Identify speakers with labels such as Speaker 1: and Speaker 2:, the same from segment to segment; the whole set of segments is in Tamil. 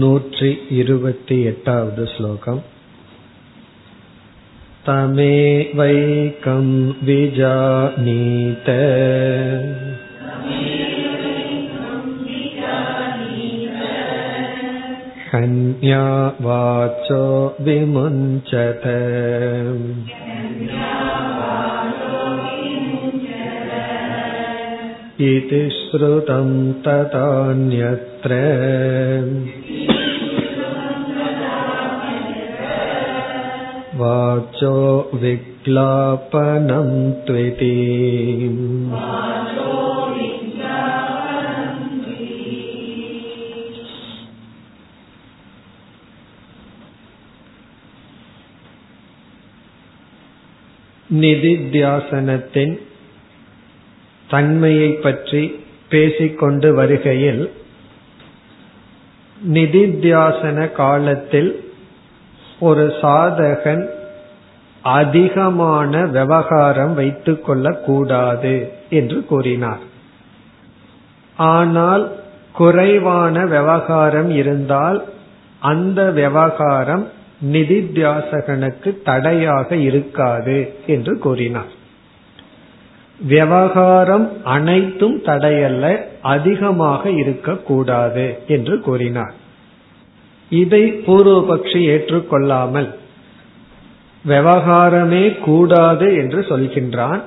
Speaker 1: नूत्रि इरुवति एटावद् श्लोकम् तमेवैकं विजानीत कन्या वाचो विमुञ्चत इति श्रुतं तथान्यत्र वाचो विक्लापनं त्विति நிதித்தியாசனத்தின் தன்மையை பற்றி பேசிக்கொண்டு வருகையில் நிதித்தியாசன காலத்தில் ஒரு சாதகன் அதிகமான விவகாரம் வைத்துக் கொள்ளக்கூடாது என்று கூறினார். ஆனால் குறைவான விவகாரம் இருந்தால் அந்த விவகாரம் நிதித்தியாசகனுக்கு தடையாக இருக்காது என்று கூறினார். விவகாரம் அனைத்தும் தடையல்ல அதிகமாக இருக்கக்கூடாது என்று கூறினார். இதை பூர்வபக்ஷி ஏற்றுக்கொள்ளாமல் விவகாரமே கூடாது என்று சொல்கின்றான்.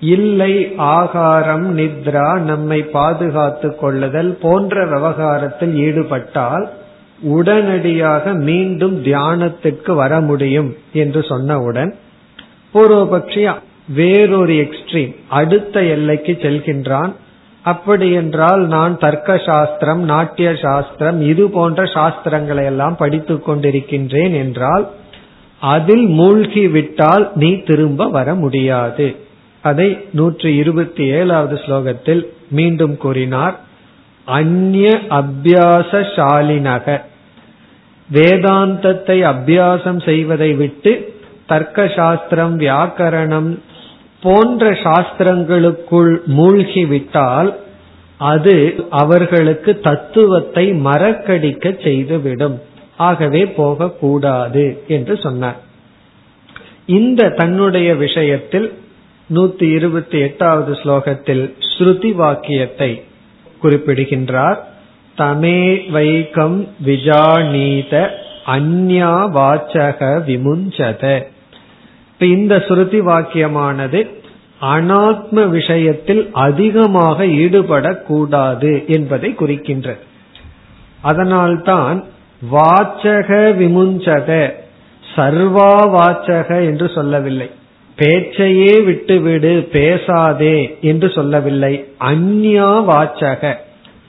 Speaker 1: இல்லை ஆகாரம் நித்ரா நம்மை பாதுகாத்து கொள்ளுதல் போன்ற விவகாரத்தில் ஈடுபட்டால் உடனடியாக மீண்டும் தியானத்திற்கு வர முடியும் என்று சொன்னவுடன் பூர்வபக்ஷி வேறொரு எக்ஸ்ட்ரீம் அடுத்த எல்லைக்கு செல்கின்றான். அப்படி என்றால் நான் தர்க்க சாஸ்திரம் நாட்டிய சாஸ்திரம் இது போன்ற சாஸ்திரங்களை எல்லாம் படித்துக் கொண்டிருக்கின்றேன் என்றால் அதில் மூழ்கி விட்டால் நீ திரும்ப வர முடியாது. அதை நூற்றி இருபத்தி ஏழாவது ஸ்லோகத்தில் மீண்டும் கூறினார். அந்நிய அபியாசாலினக வேதாந்தத்தை அபியாசம் செய்வதை விட்டு தர்க்க சாஸ்திரம் வியாக்கரணம் போன்ற சாஸ்திரங்களுக்குள் மூழ்கிவிட்டால் அது அவர்களுக்கு தத்துவத்தை மறக்கடிக்க செய்துவிடும். ஆகவே போகக்கூடாது என்று சொன்னார். இந்த தன்னுடைய விஷயத்தில் நூத்தி இருபத்தி எட்டாவது ஸ்லோகத்தில் ஸ்ருதி வாக்கியத்தை குறிப்பிடுகின்றார். தமே வைகம் விஜானீத அந்யா வாச்சக விமுஞ்சத. இப்ப இந்த ஸ்ருதி வாக்கியமானது அனாத்ம விஷயத்தில் அதிகமாக ஈடுபடக்கூடாது என்பதை குறிக்கின்றது அதனால்தான் வாச்சக விமுஞ்சக சர்வா வாச்சக என்று சொல்லவில்லை. பேச்சையே விட்டுவிடு பேசாதே என்று சொல்லவில்லை. அந்யா வாச்சக.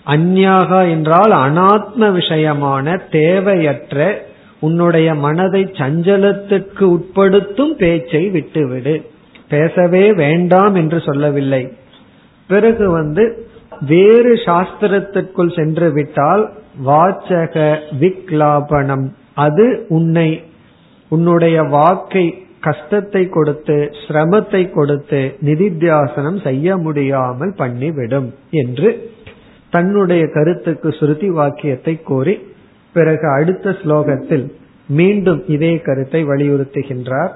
Speaker 1: அந்யாக என்றால் அனாத்ம விஷயமான தேவையற்ற உன்னுடைய மனதை சஞ்சலத்துக்கு உட்படுத்தும் பேச்சை விட்டுவிடு. பேசவே வேண்டாம் என்று சொல்லவில்லை. பிறகு வந்து வேறு சாஸ்திரத்திற்குள் சென்று விட்டால் வாச்சக விக்லாபனம். அது உன்னை உன்னுடைய வாக்கை கஷ்டத்தை கொடுத்து சிரமத்தை கொடுத்து நிதித்தியாசனம் செய்ய முடியாமல் பண்ணிவிடும் என்று தன்னுடைய கருத்துக்கு சுருதி வாக்கியத்தை கூறி பிறகு அடுத்த ஸ்லோகத்தில் மீண்டும் இதே கருத்தை வலியுறுத்துகின்றார்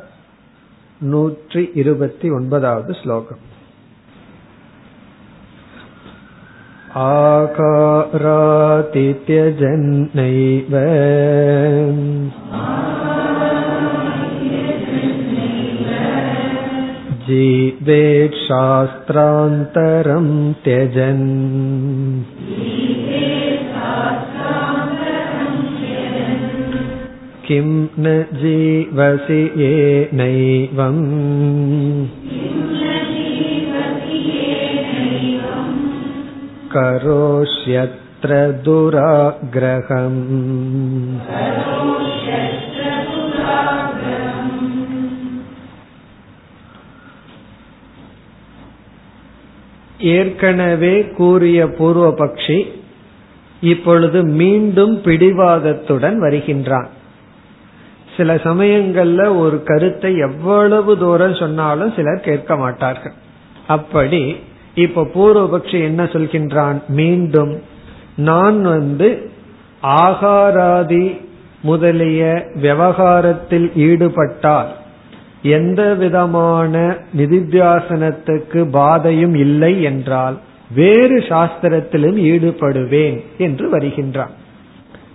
Speaker 1: நூற்றி இருபத்தி ஒன்பதாவது ஸ்லோகம் आकारातित्यजन्नैव जीवेच्छास्त्रान्तरं त्यजन् किं न जीवसि येनैवम् करोष्यत्र दुराग्रहम् ஏற்கனவே கூறிய பூர்வபக்ஷி இப்பொழுது மீண்டும் பிடிவாதத்துடன் வருகின்றான் சில சமயங்கள்ல ஒரு கருத்தை எவ்வளவு தூரம் சொன்னாலும் சிலர் கேட்க மாட்டார்கள். அப்படி இப்ப பூர்வபக்ஷி என்ன சொல்கின்றான்? மீண்டும் நான் வந்து ஆகாராதி முதலிய விவகாரத்தில் ஈடுபட்டால் எந்த விதமான நிதித்தியாசனத்துக்கு பாதையும் இல்லை என்றால் வேறு சாஸ்திரத்திலும் ஈடுபடுவேன் என்று வருகின்றான்.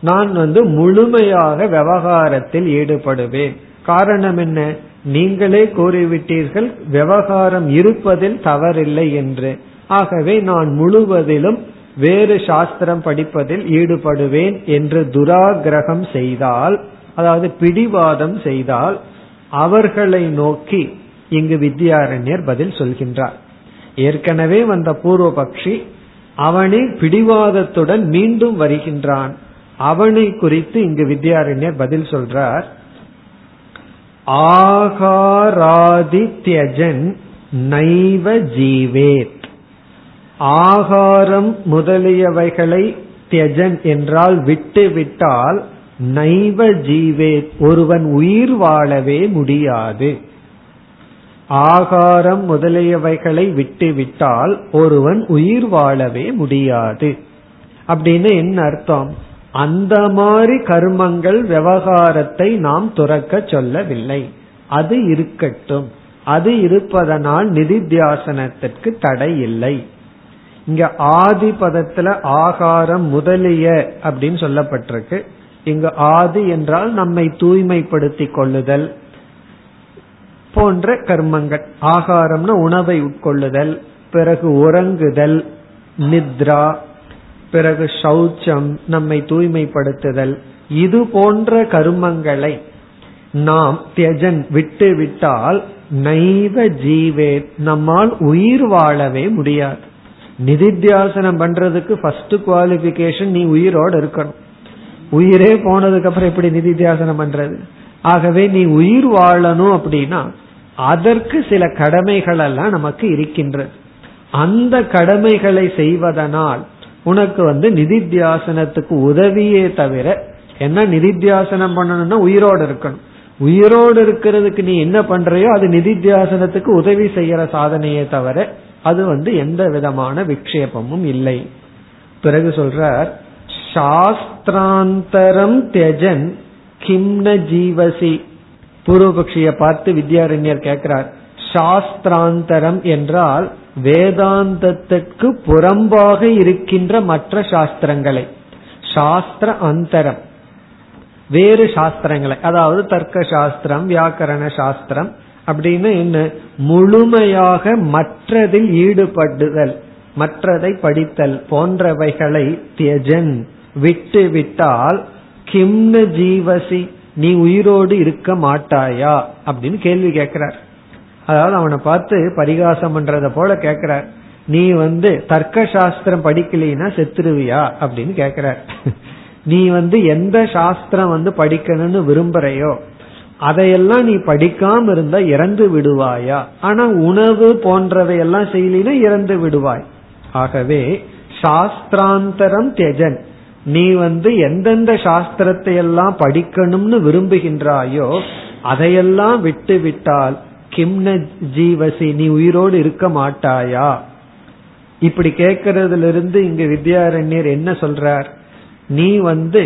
Speaker 1: நான் வந்து முழுமையாக விவகாரத்தில் ஈடுபடுவேன். காரணம் என்ன? நீங்களே கூறிவிட்டீர்கள் விவகாரம் இருப்பதில் தவறில்லை என்று. ஆகவே நான் முழுவதிலும் வேறு சாஸ்திரம் படிப்பதில் ஈடுபடுவேன் என்று துராகிரகம் செய்தால் அதாவது பிடிவாதம் செய்தால் அவர்களை நோக்கி இங்கு வித்யாரண்யர் பதில் சொல்கின்றார். ஏற்கனவே வந்த பூர்வபக்ஷி அவனே பிடிவாதத்துடன் மீண்டும் வருகின்றான். அவனை குறித்து இங்கு வித்யாரண்யர் பதில் சொல்றார். ஆகாராதி தியஜன் நைவ ஜீவேத். ஆகாரம் முதலியவைகளை தியஜன் என்றால் விட்டு விட்டால் நைவ ஜீவேத் ஒருவன் உயிர் வாழவே முடியாது. ஆகாரம் முதலியவைகளை விட்டு விட்டால் ஒருவன் உயிர் வாழவே முடியாது. அப்படின்னு என்ன அர்த்தம்? அந்த மாதிரி கர்மங்கள் விவகாரத்தை நாம் துறக்க சொல்லவில்லை. அது இருக்கட்டும். அது இருப்பதனால் நிதித்தியாசனத்திற்கு தடை இல்லை. இங்க ஆதி பதத்துல ஆகாரம் முதலிய அப்படின்னு சொல்லப்பட்டிருக்கு. இங்கு ஆதி என்றால் நம்மை தூய்மைப்படுத்திக் கொள்ளுதல் போன்ற கர்மங்கள். ஆகாரம்னா உணவை உட்கொள்ளுதல் பிறகு உறங்குதல் நித்ரா பிறகு சௌச்சம் நம்மை தூய்மைப்படுத்துதல். இது போன்ற கருமங்களை நாம் தியஜன் விட்டு விட்டால் நைவ ஜீவே நம்மால் உயிர் வாழவே முடியாது. நிதித்தியாசனம் பண்றதுக்கு ஃபர்ஸ்ட் குவாலிபிகேஷன் நீ உயிரோடு இருக்கணும். உயிரே போனதுக்கு அப்புறம் எப்படி நிதித்தியாசனம் பண்றது? ஆகவே நீ உயிர் வாழணும் அப்படின்னா அதற்கு சில கடமைகள் எல்லாம் நமக்கு இருக்கின்றது. அந்த கடமைகளை செய்வதனால் உனக்கு வந்து நிதித்தியாசனத்துக்கு உதவியே தவிர என்ன நிதித்தியாசனம் பண்ணணும்னா உயிரோடு இருக்கணும். உயிரோடு இருக்கிறதுக்கு நீ என்ன பண்றையோ அது நிதித்தியாசனத்துக்கு உதவி செய்யற சாதனையே தவிர அது வந்து எந்த விதமான விக்ஷேபமும் இல்லை. பிறகு சொல்றார் சாஸ்திராந்தரம் தியஜன் கிம்ன ஜீவசி. பூர்வபக்ஷிய பார்த்து வித்யாரண்யர் கேட்கிறார் சாஸ்திராந்தரம் என்றால் வேதாந்தத்திற்கு புறம்பாக இருக்கின்ற மற்ற சாஸ்திரங்களை. சாஸ்திர அந்தரம். வேறு சாஸ்திரங்களை. அதாவது தர்க்க சாஸ்திரம் வியாக்கரண சாஸ்திரம் அப்படின்னு என்ன? முழுமையாக மற்றதில் ஈடுபடுதல் மற்றதை படித்தல் போன்றவைகளை தியஜன் விட்டு விட்டால் கிம்னு ஜீவசி நீ உயிரோடு இருக்க மாட்டாயா? அப்படின்னு கேள்வி கேட்கிறார். அதாவது அவனை பார்த்து பரிகாசம் பண்றத போல கேக்குறார். நீ வந்து தர்க்க சாஸ்திரம் படிக்கலைன்னா செத்துருவியா? அப்படின்னு கேக்குறார். நீ வந்து எந்த சாஸ்திரம் வந்து படிக்கணும்னு விரும்புறையோ அதையெல்லாம் நீ படிக்காம இருந்தா இறந்து விடுவாயா? ஆனா உணவு போன்றவையெல்லாம் செய்யலினா இறந்து விடுவாய். ஆகவே சாஸ்திராந்தரம் தெஜன் நீ வந்து எந்தெந்த சாஸ்திரத்தை எல்லாம் படிக்கணும்னு விரும்புகின்றாயோ அதையெல்லாம் விட்டு விட்டால் கிம்ன ஜீவசி நீ உயிரோடு இருக்க மாட்டாயா? இப்படி கேட்கறதுல இருந்து இங்க வித்யாரண்யர் என்ன சொல்றார்? நீ வந்து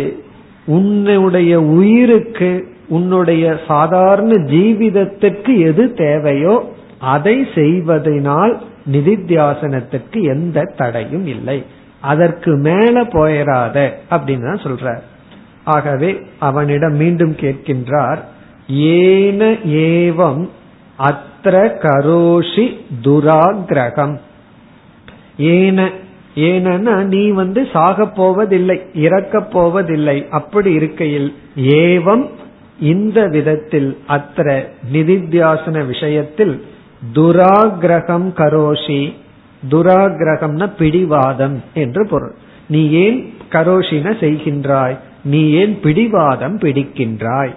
Speaker 1: உன்னுடைய உயிருக்கு உன்னுடைய சாதாரண ஜீவிதத்திற்கு எது தேவையோ அதை செய்வதனால் நிதித்தியாசனத்திற்கு எந்த தடையும் இல்லை. அதற்கு மேல போயிடாத அப்படின்னு தான் சொல்றார். ஆகவே அவனிடம் மீண்டும் கேட்கின்றார் ஏன ஏவம் அத்திர கரோஷி துராகிரகம். ஏன ஏனன்னா நீ வந்து சாக போவதில்லை இறக்க போவதில்லை அப்படி இருக்கையில் ஏவம் இந்த விதத்தில் அத்திர நிதித்தியாசன விஷயத்தில் துராகிரகம் கரோஷி துராகிரகம்னா பிடிவாதம் என்று பொருள். நீ ஏன் கரோஷின செய்கின்றாய்? நீ ஏன் பிடிவாதம் பிடிக்கின்றாய்?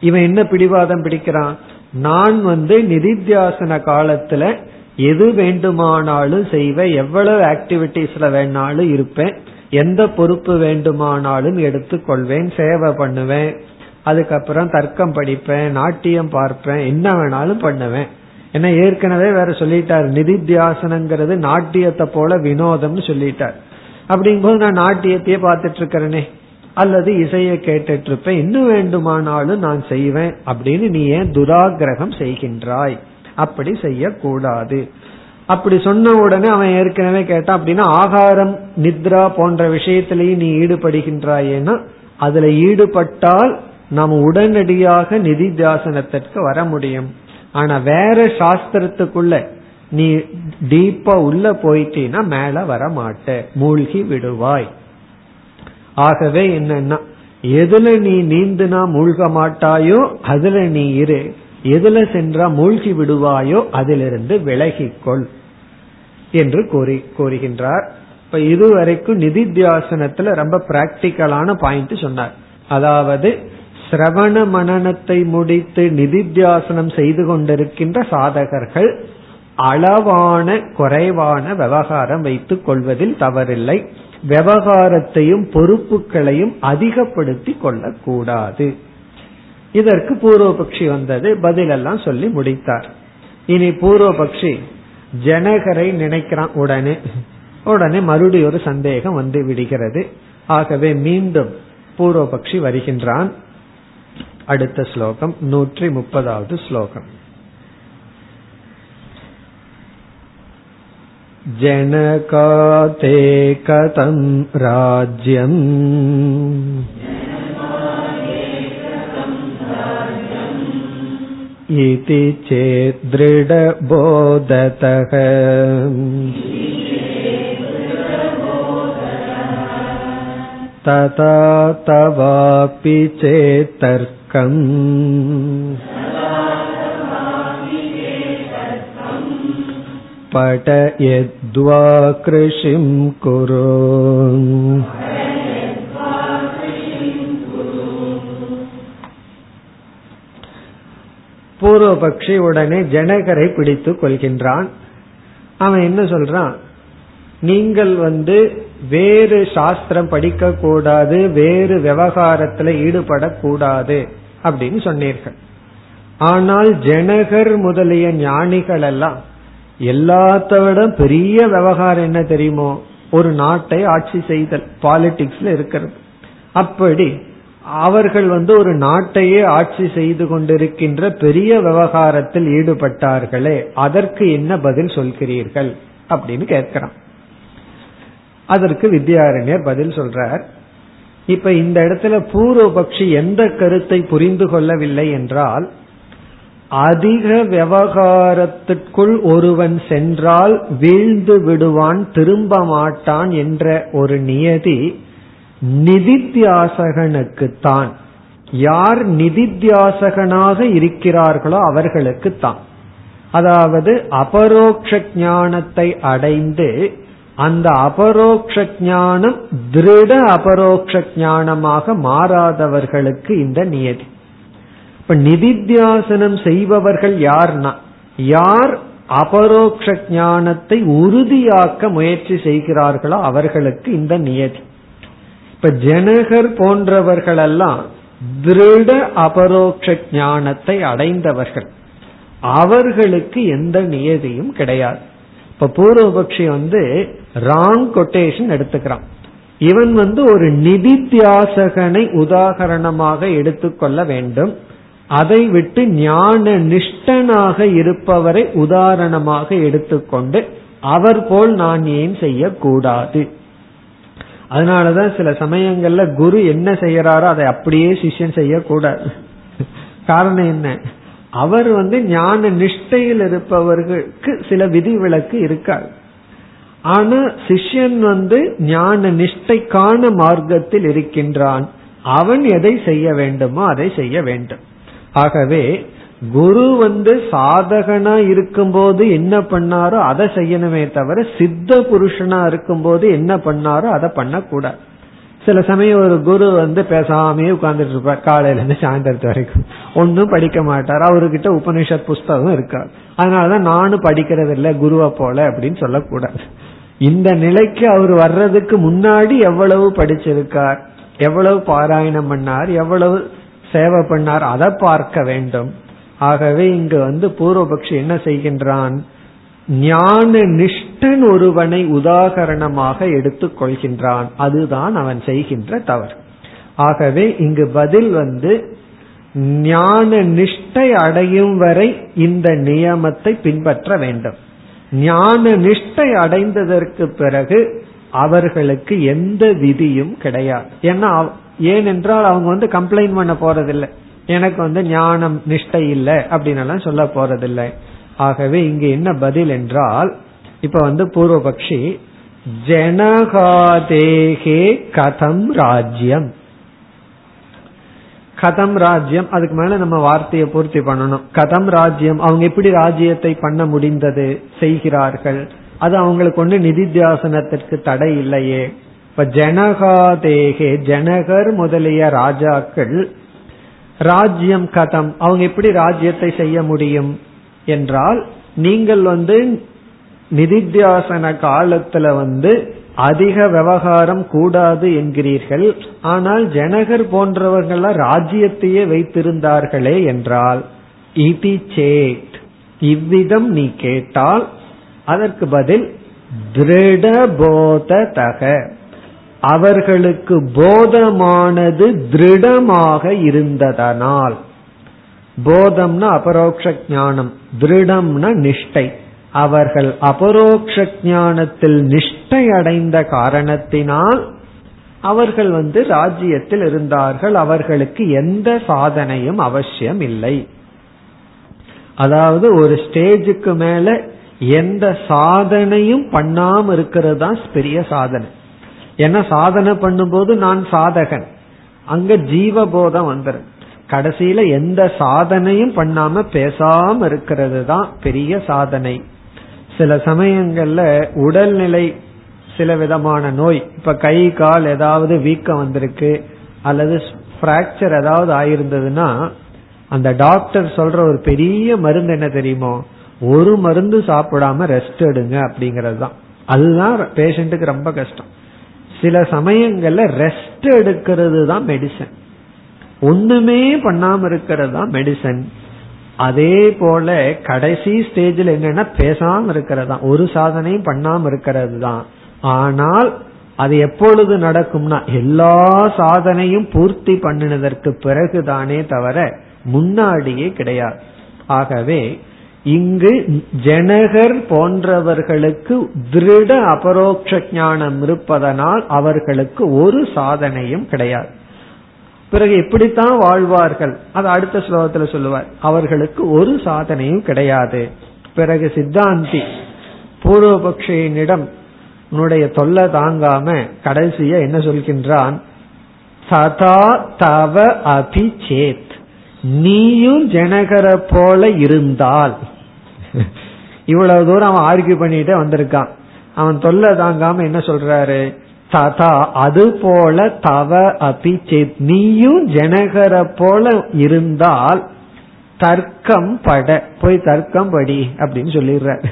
Speaker 1: இவன் என்ன பிடிவாதம் பிடிக்கிறான்? நான் வந்து நிதித்தியாசன காலத்துல எது வேண்டுமானாலும் செய்வேன். எவ்வளவு ஆக்டிவிட்டிஸ்ல வேணாலும் இருப்பேன். எந்த பொறுப்பு வேண்டுமானாலும் எடுத்துக்கொள்வேன். சேவை பண்ணுவேன். அதுக்கப்புறம் தர்க்கம் படிப்பேன். நாட்டியம் பார்ப்பேன். என்ன வேணாலும் பண்ணுவேன். ஏன்னா ஏற்கனவே வேற சொல்லிட்டார். நிதித்தியாசனங்கிறது நாட்டியத்தை போல வினோதம்னு சொல்லிட்டார். அப்படிங்கும்போது நான் நாட்டியத்தையே பார்த்துட்டு இருக்கிறேனே. அல்லது இசையை கேட்டுட்டு இருப்பேன் இன்னும் வேண்டுமானாலும் நான் செய்வேன் அப்படின்னு நீ ஏன் துராகிரகம் செய்கின்றாய்? அப்படி செய்யக்கூடாது. அப்படி சொன்ன உடனே அவன் ஏற்கனவே கேட்டான் அப்படின்னா ஆகாரம் நித்ரா போன்ற விஷயத்திலையும் நீ ஈடுபடுகின்றாயேன்னா அதுல ஈடுபட்டால் நாம் உடனடியாக நிதி தியாசனத்திற்கு வர முடியும். ஆனா வேற சாஸ்திரத்துக்குள்ள நீ டீப்பா உள்ள போயிட்டீன்னா மேல வர மாட்ட மூழ்கி விடுவாய். ஆகவே என்னன்னா எதுல நீ நீந்துனா மூழ்க மாட்டாயோ அதுல நீ இரு. எதுல சென்றா மூழ்கி விடுவாயோ அதிலிருந்து விலகிக்கொள் என்று கூறி கூறுகின்றார். இப்ப இதுவரைக்கும் நிதித்தியாசனத்துல ரொம்ப பிராக்டிக்கலான பாயிண்ட் சொன்னார். அதாவது சிரவண மனநத்தை முடித்து நிதித்தியாசனம் செய்து கொண்டிருக்கின்ற சாதகர்கள் அளவான குறைவான விவகாரம் வைத்துக் கொள்வதில் தவறில்லை. விவகாரத்தையும் பொறுப்புகளையும் அதிகப்படுத்தி கொள்ளக்கூடாது. இதற்கு பூர்வபக்ஷி வந்தது பதிலெல்லாம் சொல்லி முடித்தார். இனி பூர்வபக்ஷி ஜனகரை நினைக்கிறான் உடனே. உடனே மறுபடி ஒரு சந்தேகம் வந்து விடுகிறது. ஆகவே மீண்டும் பூர்வபக்ஷி வருகின்றான். அடுத்த ஸ்லோகம் நூற்றி முப்பதாவது ஸ்லோகம். जनकाते कथं राज्यम् इति चेद्दृढबोधतः तथा तवापि चेत्तर्कम् पठयद्वा कृषिं कुरु பூர்வபக்ஷி உடனே ஜனகரை பிடித்து கொள்கின்றான் அவன் என்ன சொல்றான் நீங்கள் வந்து வேறு சாஸ்திரம் படிக்க கூடாது வேறு விவகாரத்துல ஈடுபடக்கூடாது அப்படின்னு சொன்னீர்கள் ஆனால் ஜனகர் முதலிய ஞானிகள் எல்லாம் எல்லாத்த விட பெரிய விவகாரம் என்ன தெரியுமோ? ஒரு நாட்டை ஆட்சி செய்தல் பாலிடிக்ஸ்ல இருக்கிறது. அப்படி அவர்கள் வந்து ஒரு நாட்டையே ஆட்சி செய்து கொண்டிருக்கின்ற பெரிய விவகாரத்தில் ஈடுபட்டார்களே அதற்கு என்ன பதில் சொல்கிறீர்கள்? அப்படின்னு கேட்கிறான். அதற்கு வித்யாரண்யர் பதில் சொல்றார் இப்ப இந்த இடத்துல பூர்வபக்ஷி எந்த கருத்தை புரிந்து கொள்ளவில்லை என்றால் அதிக விவகாரத்திற்குள் ஒருவன் சென்றால் வீழ்ந்து விடுவான் திரும்ப மாட்டான் என்ற ஒரு நியதி நிதித்தியாசகனுக்குத்தான். யார் நிதித்தியாசகனாக இருக்கிறார்களோ அவர்களுக்கு தான். அதாவது அபரோக்ஷ ஞானத்தை அடைந்து அந்த அபரோக்ஷ ஞானம் திருட அபரோக்ஷ ஞானமாக மாறாதவர்களுக்கு இந்த நியதி. இப்ப நிதித்தியாசனம் செய்பவர்கள் யார்னா? யார் அபரோக்ஷ ஞானத்தை உறுதியாக்க முயற்சி செய்கிறார்களோ அவர்களுக்கு இந்த நியதி. இப்ப ஜனகர் போன்றவர்களெல்லாம் திருட அபரோக்ஷ ஞானத்தை அடைந்தவர்கள். அவர்களுக்கு எந்த நியதியும் கிடையாது. இப்ப பூர்வபக்ஷி வந்து ராங் கொட்டேஷன் எடுத்துக்கிறான். இவன் வந்து ஒரு நிதித்தியாசகனை உதாகரணமாக எடுத்துக்கொள்ள வேண்டும். அதை விட்டு ஞான நிஷ்டனாக இருப்பவரை உதாரணமாக எடுத்துக்கொண்டு அவர் போல் நான் ஏன் செய்யக்கூடாது? அதனாலதான் சில சமயங்கள்ல குரு என்ன செய்யறாரோ அதை அப்படியே சிஷ்யன் செய்யக்கூடாது. காரணம் என்ன? அவர் வந்து ஞான நிஷ்டையில் இருப்பவர்களுக்கு சில விதிவிலக்கு இருக்காது. ஆனா சிஷ்யன் வந்து ஞான நிஷ்டைக்கான மார்க்கத்தில் இருக்கின்றான். அவன் எதை செய்ய வேண்டுமோ அதை செய்ய வேண்டும். ஆகவே குரு வந்து சாதகனா இருக்கும்போது என்ன பண்ணாரோ அதை செய்யணுமே தவிர சித்த புருஷனா இருக்கும்போது என்ன பண்ணாரோ அதை பண்ணக்கூடாது. சில சமயம் ஒரு குரு வந்து பேசாமே உட்கார்ந்துட்டு இருப்பார் காலையில இருந்து சாயந்தரத்து வரைக்கும். ஒன்னும் படிக்க மாட்டார் அவர்கிட்ட உபனிஷத் புஸ்தகம் இருக்காது அதனாலதான் நானும் படிக்கிறது இல்லை குருவை போல அப்படின்னு சொல்லக்கூடாது. இந்த நிலைக்கு அவர் வர்றதுக்கு முன்னாடி எவ்வளவு படிச்சிருக்கார் எவ்வளவு பாராயணம் பண்ணார் எவ்வளவு சேவை பண்ணார் அதை பார்க்க வேண்டும். ஆகவே இங்கு வந்து பூர்வபக்ஷி என்ன செய்கின்றான்? ஞான நிஷ்டன் ஒருவனை உதாகரணமாக எடுத்துக் கொள்கின்றான். அதுதான் அவன் செய்கின்ற தவறு. ஆகவே இங்கு பதில் வந்து ஞான நிஷ்டை அடையும் வரை இந்த நியமத்தை பின்பற்ற வேண்டும். ஞான நிஷ்டை அடைந்ததற்கு பிறகு அவர்களுக்கு எந்த விதியும் கிடையாது. ஏன்னா ஏனென்றால் அவங்க வந்து கம்ப்ளைண்ட் பண்ண போறதில்லை. எனக்கு வந்து ஞானம் நிஷ்டை இல்லை அப்படின்னு சொல்ல போறதில்லை. ஆகவே இங்கு என்ன பதில் என்றால் இப்ப வந்து பூர்வபக்ஷி ஜனகாதேகே கதம் ராஜ்யம். கதம் ராஜ்யம் அதுக்கு மேல நம்ம வார்த்தையை பூர்த்தி பண்ணணும். கதம் ராஜ்யம் அவங்க எப்படி ராஜ்யத்தை பண்ண முடிந்தது செய்கிறார்கள் அது அவங்களுக்கு ஒண்ணு நிதித்தியாசனத்திற்கு தடை இல்லையே. இப்ப ஜனகாதேகே ஜனகர் முதலிய ராஜாக்கள் ராஜ்யம் கதம். அவங்க எப்படி ராஜ்யத்தை செய்ய முடியும்? என்றால் நீங்கள் வந்து நிதித்தியாசன காலத்துல வந்து அதிக விவகாரம் கூடாது என்கிறீர்கள். ஆனால் ஜனகர் போன்றவர்கள்லாம் ராஜ்யத்தையே வைத்திருந்தார்களே என்றால் இதி சேத். இவ்விதம் நீ கேட்டால் அதற்கு பதில் திருடபோததக அவர்களுக்கு போதமானது திருடமாக இருந்ததனால். போதம்னா அபரோக்ஷ ஞானம் திருடம்னா நிஷ்டை. அவர்கள் அபரோக்ஷ ஞானத்தில் நிஷ்டை அடைந்த காரணத்தினால் அவர்கள் வந்து ராஜ்யத்தில் இருந்தார்கள். அவர்களுக்கு எந்த சாதனையும் அவசியம் இல்லை. அதாவது ஒரு ஸ்டேஜுக்கு மேல எந்த சாதனையும் பண்ணாம இருக்கிறது தான் பெரிய சாதனை. ஏன்னா சாதனை பண்ணும்போது நான் சாதகன். அங்க ஜீவபோதம் வந்துடும் கடைசியில எந்த சாதனையும் பண்ணாம பேசாம இருக்கிறது தான் பெரிய சாதனை. சில சமயங்கள்ல உடல்நிலை சில விதமான நோய். இப்ப கை கால் ஏதாவது வீக்கம் வந்திருக்கு அல்லது பிராக்சர் ஏதாவது ஆயிருந்ததுன்னா அந்த டாக்டர் சொல்ற ஒரு பெரிய மருந்து என்ன தெரியுமோ? ஒரு மருந்து சாப்பிடாம ரெஸ்ட் எடுங்க அப்படிங்கறது தான். அதுதான் பேஷண்ட்டுக்கு ரொம்ப கஷ்டம். சில சமயங்கள்ல ரெஸ்ட் எடுக்கிறது தான் மெடிசன் ஒண்ணுமே பண்ணாம இருக்கிறது தான் மெடிசன் அதே போல கடைசி ஸ்டேஜில் என்னன்னா பேசாம இருக்கிறது தான். ஒரு சாதனையும் பண்ணாம இருக்கிறது தான். ஆனால் அது எப்பொழுது நடக்கும்னா எல்லா சாதனையும் பூர்த்தி பண்ணினதற்கு பிறகுதானே தவிர முன்னாடியே கிடையாது. ஆகவே இங்கு ஜனகர் போன்றவர்களுக்கு திருட அபரோக்ஷ ஞானம் இருப்பதனால் அவர்களுக்கு ஒரு சாதனையும் கிடையாது. பிறகு எப்படித்தான் வாழ்வார்கள். அது அடுத்த ஸ்லோகத்துல சொல்லுவார். அவர்களுக்கு ஒரு சாதனையும் கிடையாது. பிறகு சித்தாந்தி பூர்வபக்ஷியினிடம் உன்னுடைய தொல்லை தாங்காம கடைசிய என்ன சொல்கின்றான்? சதா தவ அபிச்சேத். நீயும் ஜனகர போல இருந்தால். இவ்வளவு தூரம் அவன் ஆர்கியூ பண்ணிட்டே வந்திருக்கான். அவன் தொல்லை தாங்காம என்ன சொல்றாரு? ததா அது போல தவ அபி சேத். நீயும் ஜனகர போல இருந்தால் தர்க்கம் பட போய் தர்க்கம் படி அப்படின்னு சொல்லிடுற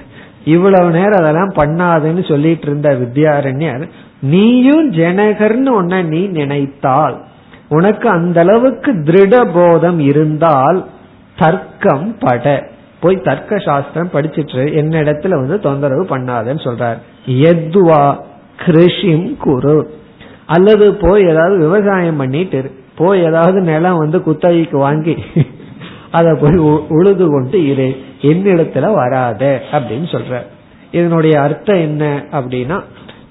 Speaker 1: இவ்வளவு நேரம் அதெல்லாம் பண்ணாதுன்னு சொல்லிட்டு இருந்த வித்யாரண்யர் நீயும் ஜனகர்னு உன்ன நீ நினைத்தால் உனக்கு அந்த அளவுக்கு திருட போதம் இருந்தால் தர்க்கம் பட. போய் தர்க்க சாஸ்திரம் படிச்சிட்டு என்னிடத்துல வந்து தொந்தரவு பண்ணாதன்னு சொல்றார். எத்வா? கிருஷிம் குரு. அல்லது போய் ஏதாவது விவசாயம் பண்ணிட்டு போய் ஏதாவது நிலம் வந்து குத்தகைக்கு வாங்கி அதை போய் உழுது கொண்டு இரு. என்னிடத்துல வராத அப்படின்னு சொல்ற இதனுடைய அர்த்தம் என்ன அப்படின்னா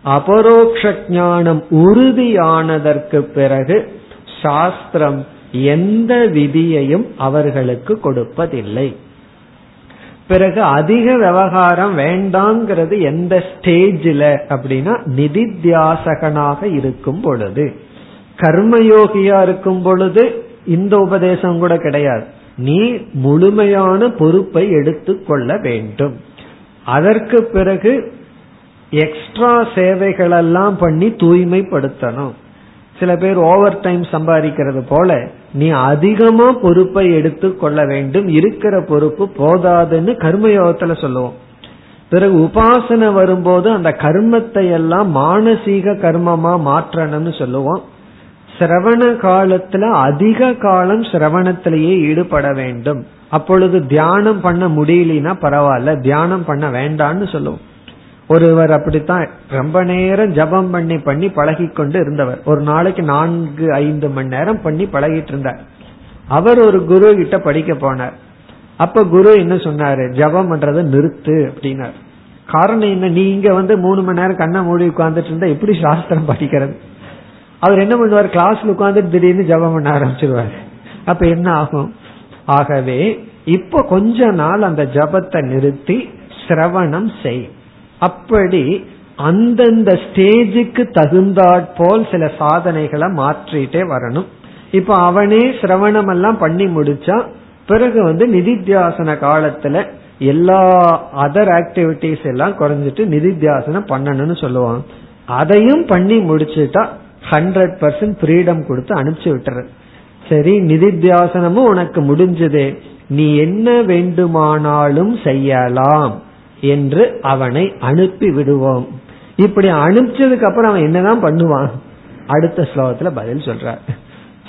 Speaker 1: அபரோக்ஷ ஞானம் உறுதியானதற்கு பிறகு சாஸ்திரம் எந்த விதியையும் அவர்களுக்கு கொடுப்பதில்லை. பிறகு அதிக விவகாரம் வேண்டாங்கிறது எந்த ஸ்டேஜில் அப்படின்னா நிதித்தியாசகனாக இருக்கும் பொழுது. கர்மயோகியா இருக்கும் பொழுது இந்த உபதேசம் கூட கிடையாது. நீ முழுமையான பொறுப்பை எடுத்துக்கொள்ள வேண்டும். அதற்கு பிறகு எக்ஸ்ட்ரா சேவைகளெல்லாம் பண்ணி தூய்மைப்படுத்தணும். சில பேர் ஓவர் டைம் சம்பாதிக்கிறது போல நீ அதிகமா பொறுப்பை எடுத்து கொள்ள வேண்டும். இருக்கிற பொறுப்பு போதாதுன்னு கர்மயோகத்துல சொல்லுவோம். பிறகு உபாசனை வரும்போது அந்த கர்மத்தை எல்லாம் மானசீக கர்மமா மாற்றணும்னு சொல்லுவோம். சிரவண காலத்துல அதிக காலம் சிரவணத்திலேயே ஈடுபட வேண்டும். அப்பொழுது தியானம் பண்ண முடியலனா பரவாயில்ல தியானம் பண்ண வேண்டாம்னு சொல்லுவோம். ஒருவர் அப்படித்தான் ரொம்ப நேரம் ஜபம் பண்ணி பண்ணி பழகி கொண்டு இருந்தவர். ஒரு நாளைக்கு நான்கு ஐந்து மணி நேரம் பண்ணி பழகிட்டு இருந்தார். அவர் ஒரு குரு கிட்ட படிக்க போனார். அப்ப குரு என்ன சொன்னாரு? ஜபம் பண்றதை நிறுத்து அப்படின்னார். காரணம் என்ன? நீங்க வந்து மூணு மணி நேரம் கண்ணை மூடி உட்கார்ந்துட்டு இருந்தா எப்படி சாஸ்திரம் படிக்கிறது? அவர் என்ன பண்ணுவார்? கிளாஸ்ல உட்கார்ந்துட்டு திடீர்னு ஜபம் பண்ண ஆரம்பிச்சிருவார். அப்ப என்ன ஆகும்? ஆகவே இப்ப கொஞ்ச நாள் அந்த ஜபத்தை நிறுத்தி சிரவணம் செய். அப்படி அந்தந்த ஸ்டேஜுக்கு தகுந்தாற் போல் சில சாதனைகளை மாற்றிட்டே வரணும். இப்ப அவனே சிரவணம் எல்லாம் பண்ணி முடிச்சா பிறகு வந்து நிதித்தியாசன காலத்துல எல்லா அதர் ஆக்டிவிட்டிஸ் எல்லாம் குறைஞ்சிட்டு நிதித்தியாசனம் பண்ணணும்னு சொல்லுவான் அதையும் பண்ணி முடிச்சுட்டா ஹண்ட்ரட் பர்சன்ட் ஃப்ரீடம் கொடுத்து அனுப்பிச்சு விட்டுறது சரி நிதித்தியாசனமும் உனக்கு முடிஞ்சது. நீ என்ன வேண்டுமானாலும் செய்யலாம். என்று அவனை அனுப்பி விடுவோம். இப்படி அனுப்பிச்சதுக்கு அப்புறம் அவன் என்னதான் பண்ணுவான்? அடுத்த ஸ்லோகத்துல பதில் சொல்றார்.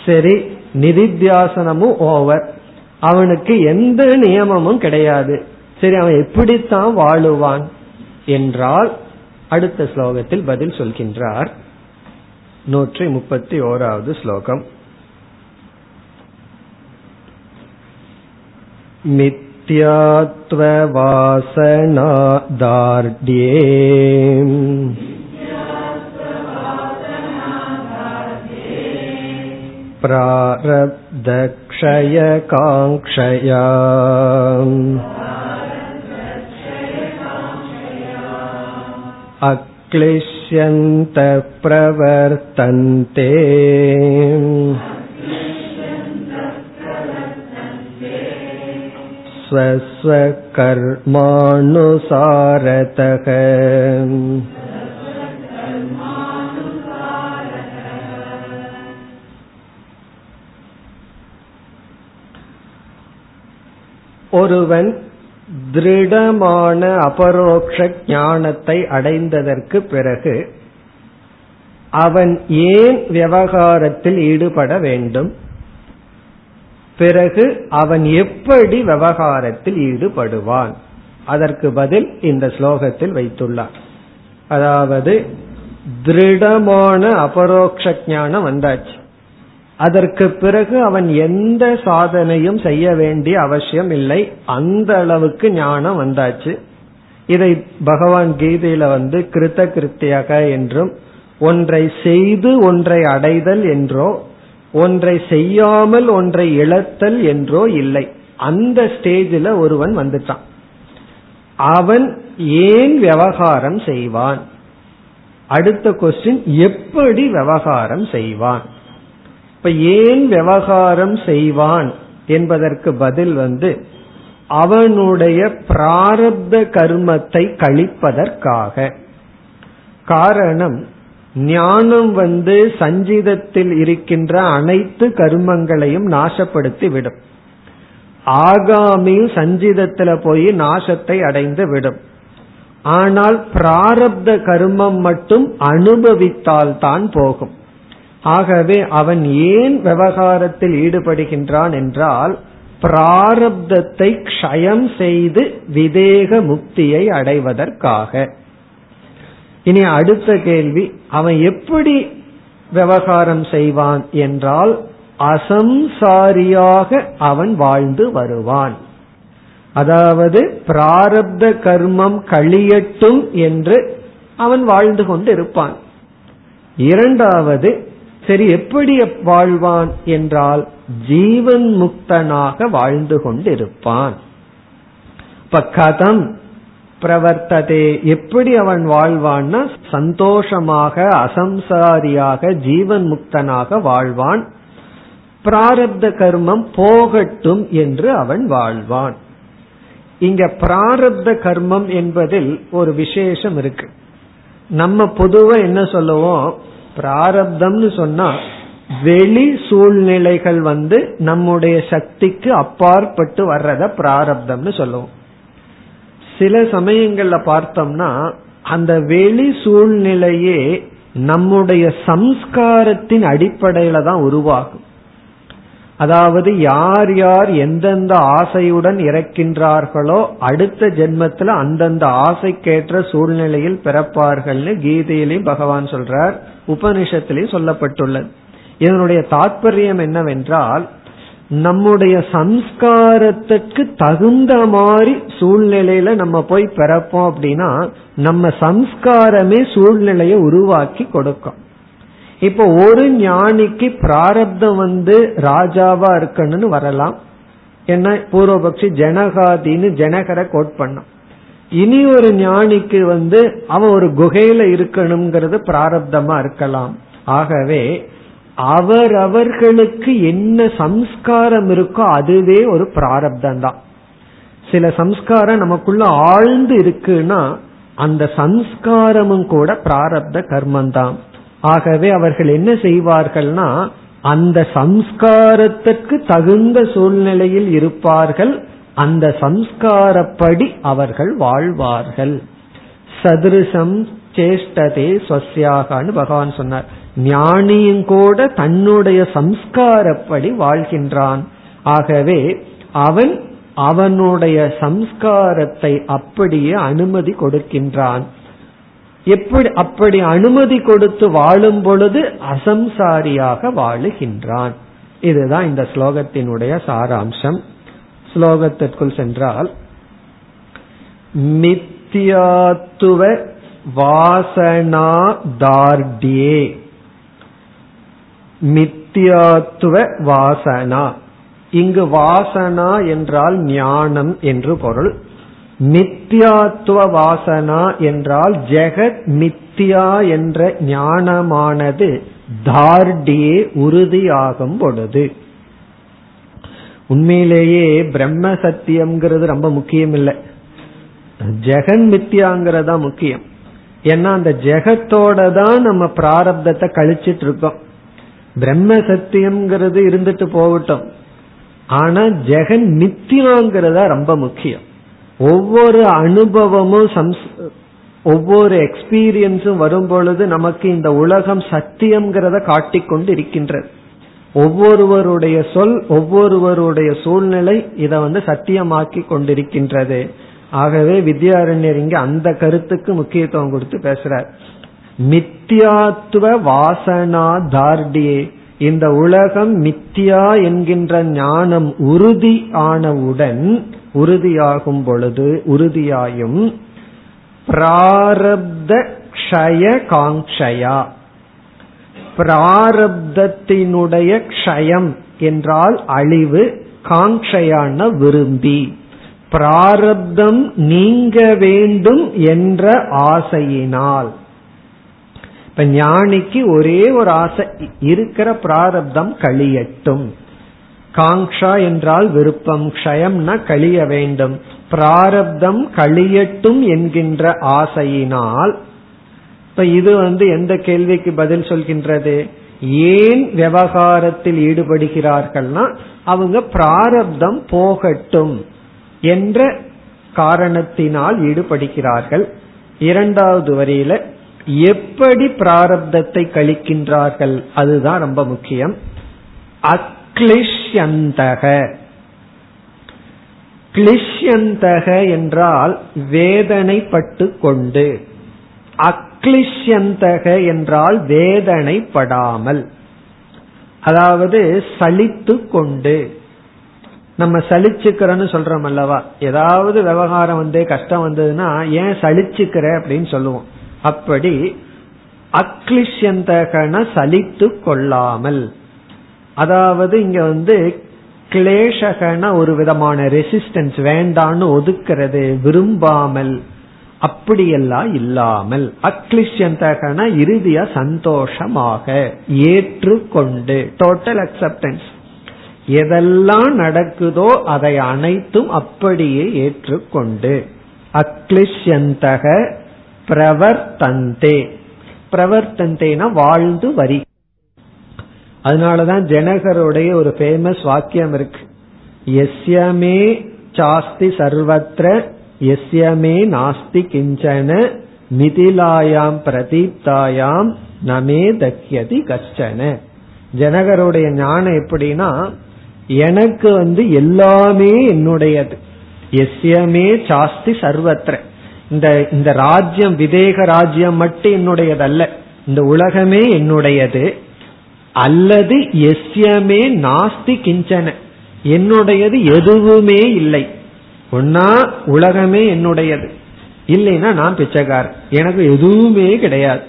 Speaker 1: சரி நிதித்தியாசனமும் ஓவர் அவனுக்கு எந்த நியமமும் கிடையாது. சரி அவன் எப்படித்தான் வாழுவான் என்றால் அடுத்த ஸ்லோகத்தில் பதில் சொல்கின்றார். நூற்றி முப்பத்தி ஓராவது ஸ்லோகம். मिथ्यात्ववासनादार्ढ्ये प्रारब्धक्षयकाङ्क्षया अक्लिश्यन्तः प्रवर्तन्ते स्वस्वकर्मानुसारतः ஒருவன் திருடமான அபரோக்ஷ ஞானத்தை அடைந்ததற்கு பிறகு அவன் ஏன் விவகாரத்தில் ஈடுபட வேண்டும் பிறகு அவன் எப்படி விவகாரத்தில் ஈடுபடுவான்? அதற்கு பதில் இந்த ஸ்லோகத்தில் வைத்துள்ளார். அதாவது திருடமான அபரோக்ஷ ஞானம் வந்தாச்சு. அதற்கு பிறகு அவன் எந்த சாதனையும் செய்ய வேண்டிய அவசியம் இல்லை. அந்த அளவுக்கு ஞானம் வந்தாச்சு. இதை பகவான் கீதையில வந்து கிருத்த கிருத்தியாக என்றும் ஒன்றை செய்து ஒன்றை அடைதல் என்றோ ஒன்றை செய்யாமல் ஒன்றை இழத்தல் என்றோ இல்லை. அந்த ஸ்டேஜில் ஒருவன் வந்துட்டான். அவன் ஏன் விவகாரம் செய்வான்? அடுத்த கொஸ்டின் எப்படி விவகாரம் செய்வான்? இப்ப ஏன் விவகாரம் செய்வான் என்பதற்கு பதில் வந்து அவனுடைய பிராரப்த கர்மத்தை கழிப்பதற்காக. காரணம் ஞானம் வந்து சஞ்சிதத்தில் இருக்கின்ற அனைத்து கர்மங்களையும் நாசப்படுத்தி விடும் ஆகாமி சஞ்சிதத்துல போய் நாசத்தை அடைந்து விடும் ஆனால் பிராரப்த கர்மம் மட்டும் அனுபவித்தால் தான் போகும். ஆகவே அவன் ஏன் விவகாரத்தில் ஈடுபடுகின்றான் என்றால் பிராரப்தத்தை க்ஷயம் செய்து விதேக முக்தியை அடைவதற்காக. இனி அடுத்த கேள்வி அவன் எப்படி விவகாரம் செய்வான் என்றால் அசம்சாரியாக அவன் வாழ்ந்து வருவான். அதாவது பிராரப்த கர்மம் கழியட்டும் என்று அவன் வாழ்ந்து கொண்டு இருப்பான் இரண்டாவது சரி எப்படி வாழ்வான் என்றால் ஜீவன் முக்தனாக வாழ்ந்து கொண்டிருப்பான். இப்ப கதம் பிரவர்த்ததே. எப்படி அவன் வாழ்வான்னா சந்தோஷமாக அசம்சாரியாக ஜீவன் முக்தனாக வாழ்வான். பிராரப்த கர்மம் போகட்டும் என்று அவன் வாழ்வான். இங்க பிராரப்த கர்மம் என்பதில் ஒரு விசேஷம் இருக்கு. நம்ம பொதுவா என்ன சொல்லுவோம்? பிராரப்தம்னு சொன்னா வெளி சூழ்நிலைகள் வந்து நம்முடைய சக்திக்கு அப்பாற்பட்டு வர்றத பிராரப்தம்னு சொல்லுவோம். சில சமயங்கள்ல பார்த்தோம்னா அந்த வெளி சூழ்நிலையே நம்முடைய சம்ஸ்காரத்தின் அடிப்படையில தான் உருவாகும். அதாவது யார் யார் எந்தெந்த ஆசையுடன் இறக்கின்றார்களோ அடுத்த ஜென்மத்துல அந்தந்த ஆசைக்கேற்ற சூழ்நிலையில் பிறப்பார்கள்னு கீதையிலையும் பகவான் சொல்றார் உபனிஷத்திலையும் சொல்லப்பட்டுள்ளது. இதனுடைய தாற்பயம் என்னவென்றால் நம்முடைய சம்ஸ்காரத்துக்கு தகுந்த மாதிரி சூழ்நிலையில நம்ம போய் பிறப்போம் அப்படின்னா நம்ம சம்ஸ்காரமே சூழ்நிலையை உருவாக்கி கொடுக்கும். இப்போ ஒரு ஞானிக்கு பிராரப்தம் வந்து ராஜாவா இருக்கணும்னு வரலாம். என்ன பூர்வபக்ஷி ஜனகாதின்னு ஜனகரை கோட் பண்ணான். இனி ஒரு ஞானிக்கு வந்து அவன் ஒரு குகையில இருக்கணுங்கிறது பிராரப்தமா இருக்கலாம். ஆகவே அவரவர்களுக்கு என்ன சம்ஸ்காரம் இருக்கோ அதுவே ஒரு பிராரப்தம் தான் சில சம்ஸ்காரம் நமக்குள்ள ஆழ்ந்து இருக்குன்னா அந்த சம்ஸ்காரமும் கூட பிராரப்த கர்மந்தான் ஆகவே அவர்கள் என்ன செய்வார்கள்னா அந்த சம்ஸ்காரத்துக்கு தகுந்த சூழ்நிலையில் இருப்பார்கள். அந்த சம்ஸ்காரப்படி அவர்கள் வாழ்வார்கள். சதுருசம் சேஷ்டதே ஸ்வசியாகான்னு பகவான் சொன்னார். ஞானியும் கூட தன்னுடைய சம்ஸ்காரப்படி வாழ்கின்றான். ஆகவே அவன் அவனுடைய சம்ஸ்காரத்தை அப்படியே அனுமதி கொடுக்கின்றான். எப்படி அப்படி அனுமதி கொடுத்து வாழும் பொழுது அசம்சாரியாக வாழுகின்றான். இதுதான் இந்த ஸ்லோகத்தினுடைய சாராம்சம். ஸ்லோகத்திற்குள் சென்றால் மித்தியாத்துவ வாசனா தார்டியே மித்தியாத்துவ வாசனா. இங்கு வாசனா என்றால் ஞானம் என்று பொருள். மித்தியாத்துவ வாசனா என்றால் ஜெகத் மித்தியா என்ற ஞானமானது தார்டியே உறுதியாகும் பொழுது. உண்மையிலேயே பிரம்ம சத்தியம்ங்கிறது ரொம்ப முக்கியம் இல்லை ஜெகன் மித்தியாங்கிறதா முக்கியம். ஏன்னா அந்த ஜெகத்தோட தான் நம்ம பிராரப்தத்தை கழிச்சிட்டு இருக்கோம். பிரம்ம சத்தியம்ங்கிறது இருந்துட்டு போகட்டும். ஆனா ஜெகன் நித்தியாங்கிறதா ரொம்ப முக்கியம். ஒவ்வொரு அனுபவமும் ஒவ்வொரு எக்ஸ்பீரியன்ஸும் வரும் பொழுது நமக்கு இந்த உலகம் சத்தியம்ங்கிறத காட்டிக்கொண்டு இருக்கின்றது. ஒவ்வொருவருடைய சொல் ஒவ்வொருவருடைய சூழ்நிலை இதை வந்து சத்தியமாக்கி கொண்டிருக்கின்றது. ஆகவே வித்யாரண்யர் இங்க அந்த கருத்துக்கு முக்கியத்துவம் கொடுத்து பேசுறார். மித்தியாத்துவ வாசனா தார்டியே இந்த உலகம் மித்தியா என்கின்ற ஞானம் உறுதி ஆனவுடன் உறுதியாகும் பொழுது உறுதியாயும் பிராரப்த க்ஷய காங்ஷயா பிராரப்தத்தினுடைய க்ஷயம் என்றால் அழிவு காங்ஷயான விரும்பி. பிராரப்தம் நீங்க வேண்டும் என்ற ஆசையினால். இப்ப ஞானிக்கு ஒரே ஒரு ஆசை இருக்கிற பிராரப்தம் கழியட்டும். காங்ஷா என்றால் விருப்பம் க்ஷயம்னா கழிய வேண்டும். பிராரப்தம் கழியட்டும் என்கின்ற ஆசையினால் இப்ப இது வந்து எந்த கேள்விக்கு பதில் சொல்கின்றது? ஏன் விவகாரத்தில் ஈடுபடுகிறார்கள்னா அவங்க பிராரப்தம் போகட்டும் என்ற காரணத்தினால் ஈடுபடுகிறார்கள். இரண்டாவது வரியில எப்படி பிராரப்தத்தை கழிக்கின்றார்கள்? அதுதான் ரொம்ப முக்கியம். அக்லிஷ்யந்தக. கிளிஷ்யந்தக என்றால் வேதனைப்பட்டு கொண்டு அக்லிஷ்யந்தக என்றால் வேதனைப்படாமல். அதாவது சலித்து கொண்டு நம்ம சலிச்சுக்கிறோன்னு சொல்றோம் அல்லவா? ஏதாவது விவகாரம் வந்து கஷ்டம் வந்ததுன்னா ஏன் சலிச்சுக்கிற? அப்படின்னு சொல்லுவோம். அப்படி அக்லிஷ்யந்தகன சலித்து கொள்ளாமல். அதாவது இங்க வந்து கிளேஷகன ஒரு விதமான ரெசிஸ்டன்ஸ் வேண்டான்னு ஒதுக்கிறது விரும்பாமல் அப்படியெல்லாம் இல்லாமல். அக்லிஷ்யந்தகன இறுதியா சந்தோஷமாக ஏற்றுக்கொண்டு டோட்டல் அக்செப்டன்ஸ் எதெல்லாம் நடக்குதோ அதை அனைத்தும் அப்படியே ஏற்றுக்கொண்டு அக்லிஷ்யந்தக பிரவர்த்தந்தே. பிரவர்த்தந்தேனா வாழ்ந்து வரி. அதனாலதான் ஜனகருடைய ஒரு ஃபேமஸ் வாக்கியம் இருக்கு. எஸ்யமே சாஸ்தி சர்வத்திர எஸ்யமே நாஸ்தி கிஞ்சன மிதிலாயாம் பிரதீப்தாயாம் நமே தக்கியதி கஷ்டன ஜனகருடைய ஞானம் எப்படின்னா எனக்கு வந்து எல்லாமே என்னுடையது. எஸ்யமே சாஸ்தி சர்வத்திர. இந்த இந்த ராஜ்யம் விதேக ராஜ்யம் மட்டும் என்னுடையதல்ல. இந்த உலகமே என்னுடையது. அல்லது எஸ்யமே நாஸ்தி கிஞ்சன. என்னுடையது எதுவுமே இல்லை. ஒன்னா உலகமே என்னுடையது. இல்லைன்னா நான் பிச்சைக்காரன். எனக்கு எதுவுமே கிடையாது.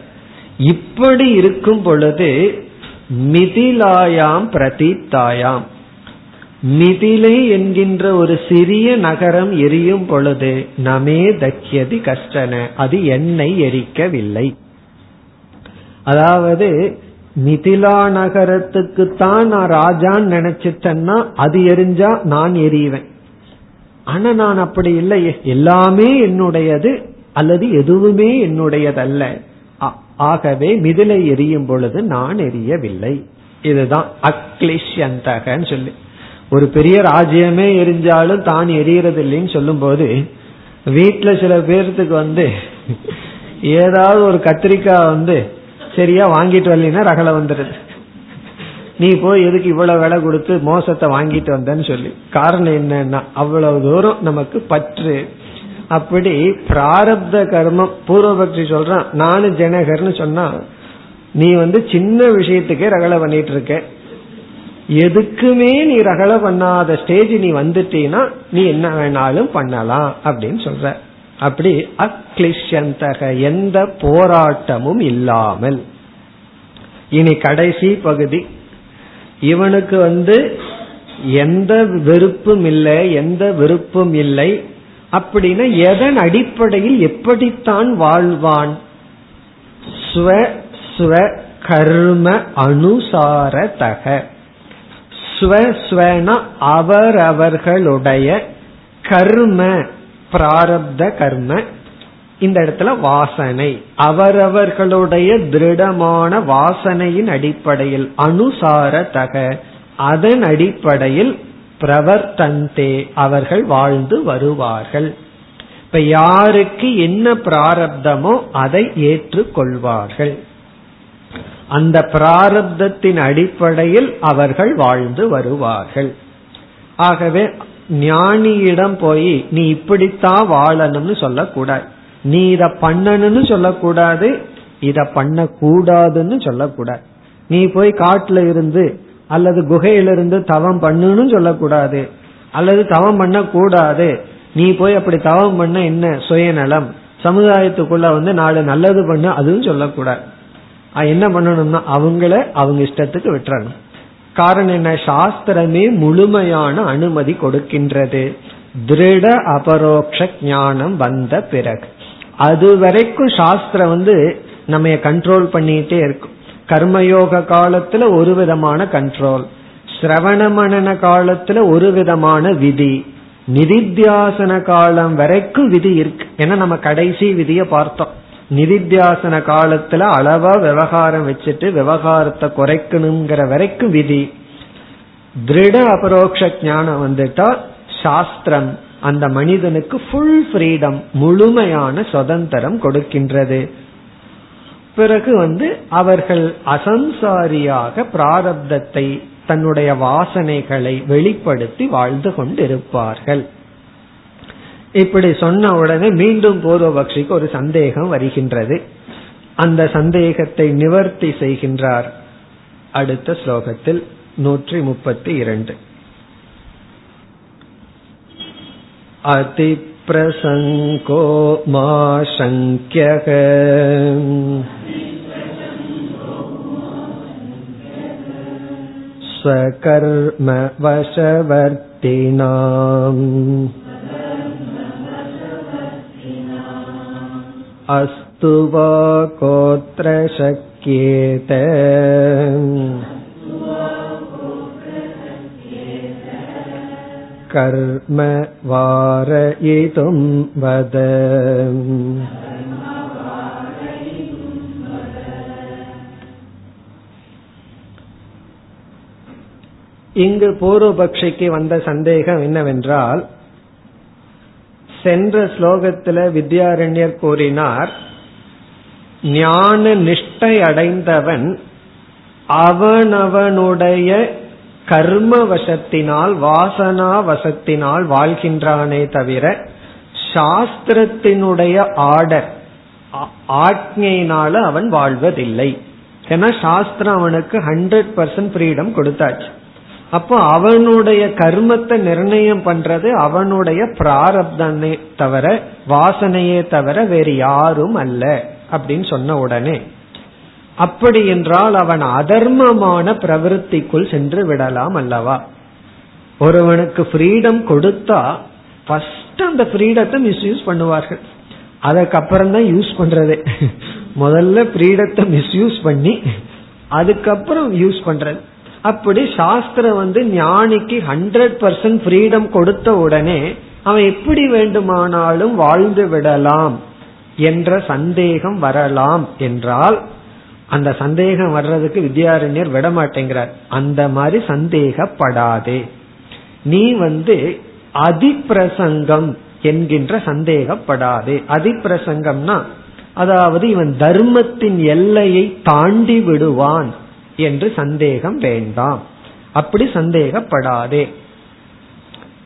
Speaker 1: இப்படி இருக்கும் பொழுது மிதிலாயாம் பிரதீத்தாயாம். மிதிலை என்கின்ற ஒரு சிறிய நகரம் எரியும் பொழுது நமே தக்கியதி கஷ்டன அது என்னை எரிக்கவில்லை. அதாவது மிதிலா நகரத்துக்கு தான் நான் ராஜான்னு நினைச்சிட்டேன்னா அது எரிஞ்சா நான் எரிவேன். ஆனா நான் அப்படி இல்லை எல்லாமே என்னுடையது அல்லது எதுவுமே என்னுடையதல்ல. ஆகவே மிதிலை எரியும் பொழுது நான் எரியவில்லை. இதுதான் அக்லிஷ்யந்தகன்னு சொல்லி. ஒரு பெரிய ராஜ்யமே எரிஞ்சாலும் தான் எரியறது இல்லைன்னு சொல்லும் போது வீட்டுல சில பேர்த்துக்கு வந்து ஏதாவது ஒரு கத்திரிக்காய் வந்து சரியா வாங்கிட்டு வரலன்னா ரகலை வந்துடுது. நீ போய் எதுக்கு இவ்வளவு விலை கொடுத்து மோசத்தை வாங்கிட்டு வந்தன்னு சொல்லி. காரணம் என்னன்னா அவ்வளவு தூரம் நமக்கு பற்று. அப்படி பிராரப்த கர்மம் பூர்வபக்ஷி சொல்றான் நானும் ஜனகர்னு சொன்னா நீ வந்து சின்ன விஷயத்துக்கே ரகலை பண்ணிட்டு இருக்க. எதுக்குமே நீ ரகல பண்ணாத ஸ்டேஜ் நீ வந்துட்டீனா நீ என்ன வேணாலும் பண்ணலாம் அப்படின்னு சொல்ற. அப்படி அக்லிஷந்தக எந்த போராட்டமும் இல்லாமல். இனி கடைசி பகுதி. இவனுக்கு வந்து எந்த வெறுப்பும் இல்லை எந்த விருப்பும் இல்லை. அப்படின்னா எதன் அடிப்படையில் எப்படித்தான் வாழ்வான்? ஸ்வ ஸ்வ கர்ம அனுசாரதக. ஸ்வஸ்வன அவரவர்களுடைய கர்ம பிராரப்த கர்ம இந்த இடத்துல வாசனை. அவரவர்களுடைய திருடமான வாசனையின் அடிப்படையில் அனுசார தக அதன் அடிப்படையில் பிரவர்த்தந்தே அவர்கள் வாழ்ந்து வருவார்கள். இப்ப யாருக்கு என்ன பிராரப்தமோ அதை ஏற்றுக்கொள்வார்கள். அந்த பிராரப்தத்தின் அடிப்படையில் அவர்கள் வாழ்ந்து வருவார்கள். ஆகவே ஞானியிடம் போய் நீ இப்படித்தான் வாழணும்னு சொல்லக்கூடாது. நீ இத பண்ணணும்னு சொல்லக்கூடாது. இத பண்ணக்கூடாதுன்னு சொல்லக்கூடாது. நீ போய் காட்டுல இருந்து அல்லது குகையிலிருந்து தவம் பண்ணுன்னு சொல்லக்கூடாது. அல்லது தவம் பண்ண கூடாது நீ போய் அப்படி தவம் பண்ண என்ன? சுயநலம். சமுதாயத்துக்குள்ள வந்து நாலு நல்லது பண்ணு அதுவும் சொல்லக்கூடாது. என்ன பண்ணணும்னா அவங்கள அவங்க இஷ்டத்துக்கு விட்டுறணும். காரணம் என்ன? சாஸ்திரமே முழுமையான அனுமதி கொடுக்கின்றது. திருட அபரோக்ஷ ஞானம் வந்த பிறகு. அது வரைக்கும் சாஸ்திரம் வந்து நம்ம கண்ட்ரோல் பண்ணிட்டே இருக்கும். கர்மயோக காலத்துல ஒரு விதமான கண்ட்ரோல் சிரவண மணன காலத்துல ஒரு விதமான விதி. நிதித்தியாசன காலம் வரைக்கும் விதி இருக்கு. ஏன்னா நம்ம கடைசி விதியை பார்த்தோம். நிதித்தியாசன காலத்துல அளவா விவகாரம் வச்சுட்டு விவகாரத்தை குறைக்கணுங்கிற வரைக்கும் விதி. திருட அபரோக்ஷ ஞானம் வந்துட்டா சாஸ்திரம் அந்த மனிதனுக்கு ஃபுல் ஃப்ரீடம் முழுமையான சுதந்திரம் கொடுக்கின்றது. பிறகு வந்து அவர்கள் அசம்சாரியாக பிராரப்தத்தை தன்னுடைய வாசனைகளை வெளிப்படுத்தி வாழ்ந்து கொண்டிருப்பார்கள். இப்படி சொன்ன உடனே மீண்டும் பூர்வபக்ஷிக்கு ஒரு சந்தேகம் வருகின்றது அந்த சந்தேகத்தை நிவர்த்தி செய்கின்றார் அடுத்த ஸ்லோகத்தில் நூற்றி முப்பத்தி இரண்டு அதிப்பிரசங்கோ மா சங்கியக स्वकर्म अस्तु वा कोत्र शक्येत कर्म वारयितुं वद இங்கு பூர்வபக்ஷிக்கு வந்த சந்தேகம் என்னவென்றால் சென்ற ஸ்லோகத்தில் வித்யாரண்யர் கூறினார் ஞான நிஷ்டை அடைந்தவன் அவனவனுடைய கர்ம வசத்தினால் வாசனா வசத்தினால் வாழ்கின்றானே தவிர சாஸ்திரத்தினுடைய ஆர்டர் ஆக்ஞையினால அவன் வாழ்வதில்லை. ஏன்னா சாஸ்திரம் அவனுக்கு ஹண்ட்ரட் பர்சன்ட் ஃப்ரீடம் கொடுத்தாச்சு. அப்போ அவனுடைய கர்மத்தை நிர்ணயம் பண்றது அவனுடைய பிராரப்தனை தவிர வாசனையே தவிர வேறு யாரும் அல்ல அப்படின்னு சொன்ன உடனே அப்படி என்றால் அவன் அதர்மமான பிரவருத்திக்குள் சென்று விடலாம் அல்லவா? ஒருவனுக்கு ஃப்ரீடம் கொடுத்தா ஃபர்ஸ்ட் அந்த ஃப்ரீடத்தை மிஸ்யூஸ் பண்ணுவார்கள். அதுக்கப்புறம் தான் யூஸ் பண்றதே. முதல்ல ஃப்ரீடத்தை மிஸ்யூஸ் பண்ணி அதுக்கப்புறம் யூஸ் பண்றது. அப்படி சாஸ்திரம் வந்து ஞானிக்கு ஹண்ட்ரட் பர்சன்ட் ஃப்ரீடம் கொடுத்த உடனே அவன் எப்படி வேண்டுமானாலும் வாழ்ந்து விடலாம் என்ற சந்தேகம் வரலாம் என்றால் அந்த சந்தேகம் வர்றதுக்கு வித்யாரண்யர் விட மாட்டேங்கிறார். அந்த மாதிரி சந்தேகப்படாதே. நீ வந்து அதிப்பிரசங்கம் என்கின்ற சந்தேகப்படாதே. அதிப்பிரசங்கம்னா அதாவது இவன் தர்மத்தின் எல்லையை தாண்டி விடுவான். என்று சந்தேகம் வேண்டாம். அப்படி சந்தேகப்படாதே.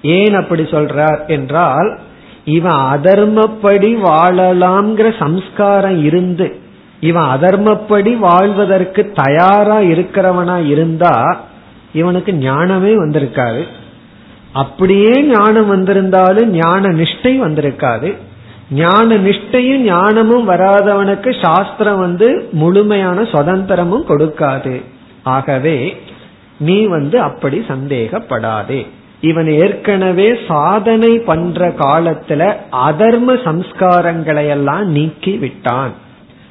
Speaker 1: ஏன் அப்படி சொல்றார் என்றால் இவன் அதர்மப்படி வாழலாம்ங்கிற சம்ஸ்காரம் இருந்து இவன் அதர்மப்படி வாழ்வதற்கு தயாரா இருக்கிறவனா இருந்தா இவனுக்கு ஞானமே வந்திருக்காது. அப்படியே ஞானம் வந்திருந்தாலும் ஞான நிஷ்டை வந்திருக்காது. ஞான நிஷ்டையும் ஞானமும் வராதவனுக்கு சாஸ்திரம் வந்து முழுமையான சுதந்திரமும் கொடுக்காது. ஆகவே நீ வந்து அப்படி சந்தேகப்படாதே. இவன் ஏற்கனவே சாதனை பண்ற காலத்துல அதர்ம சம்ஸ்காரங்களை எல்லாம் நீக்கி விட்டான்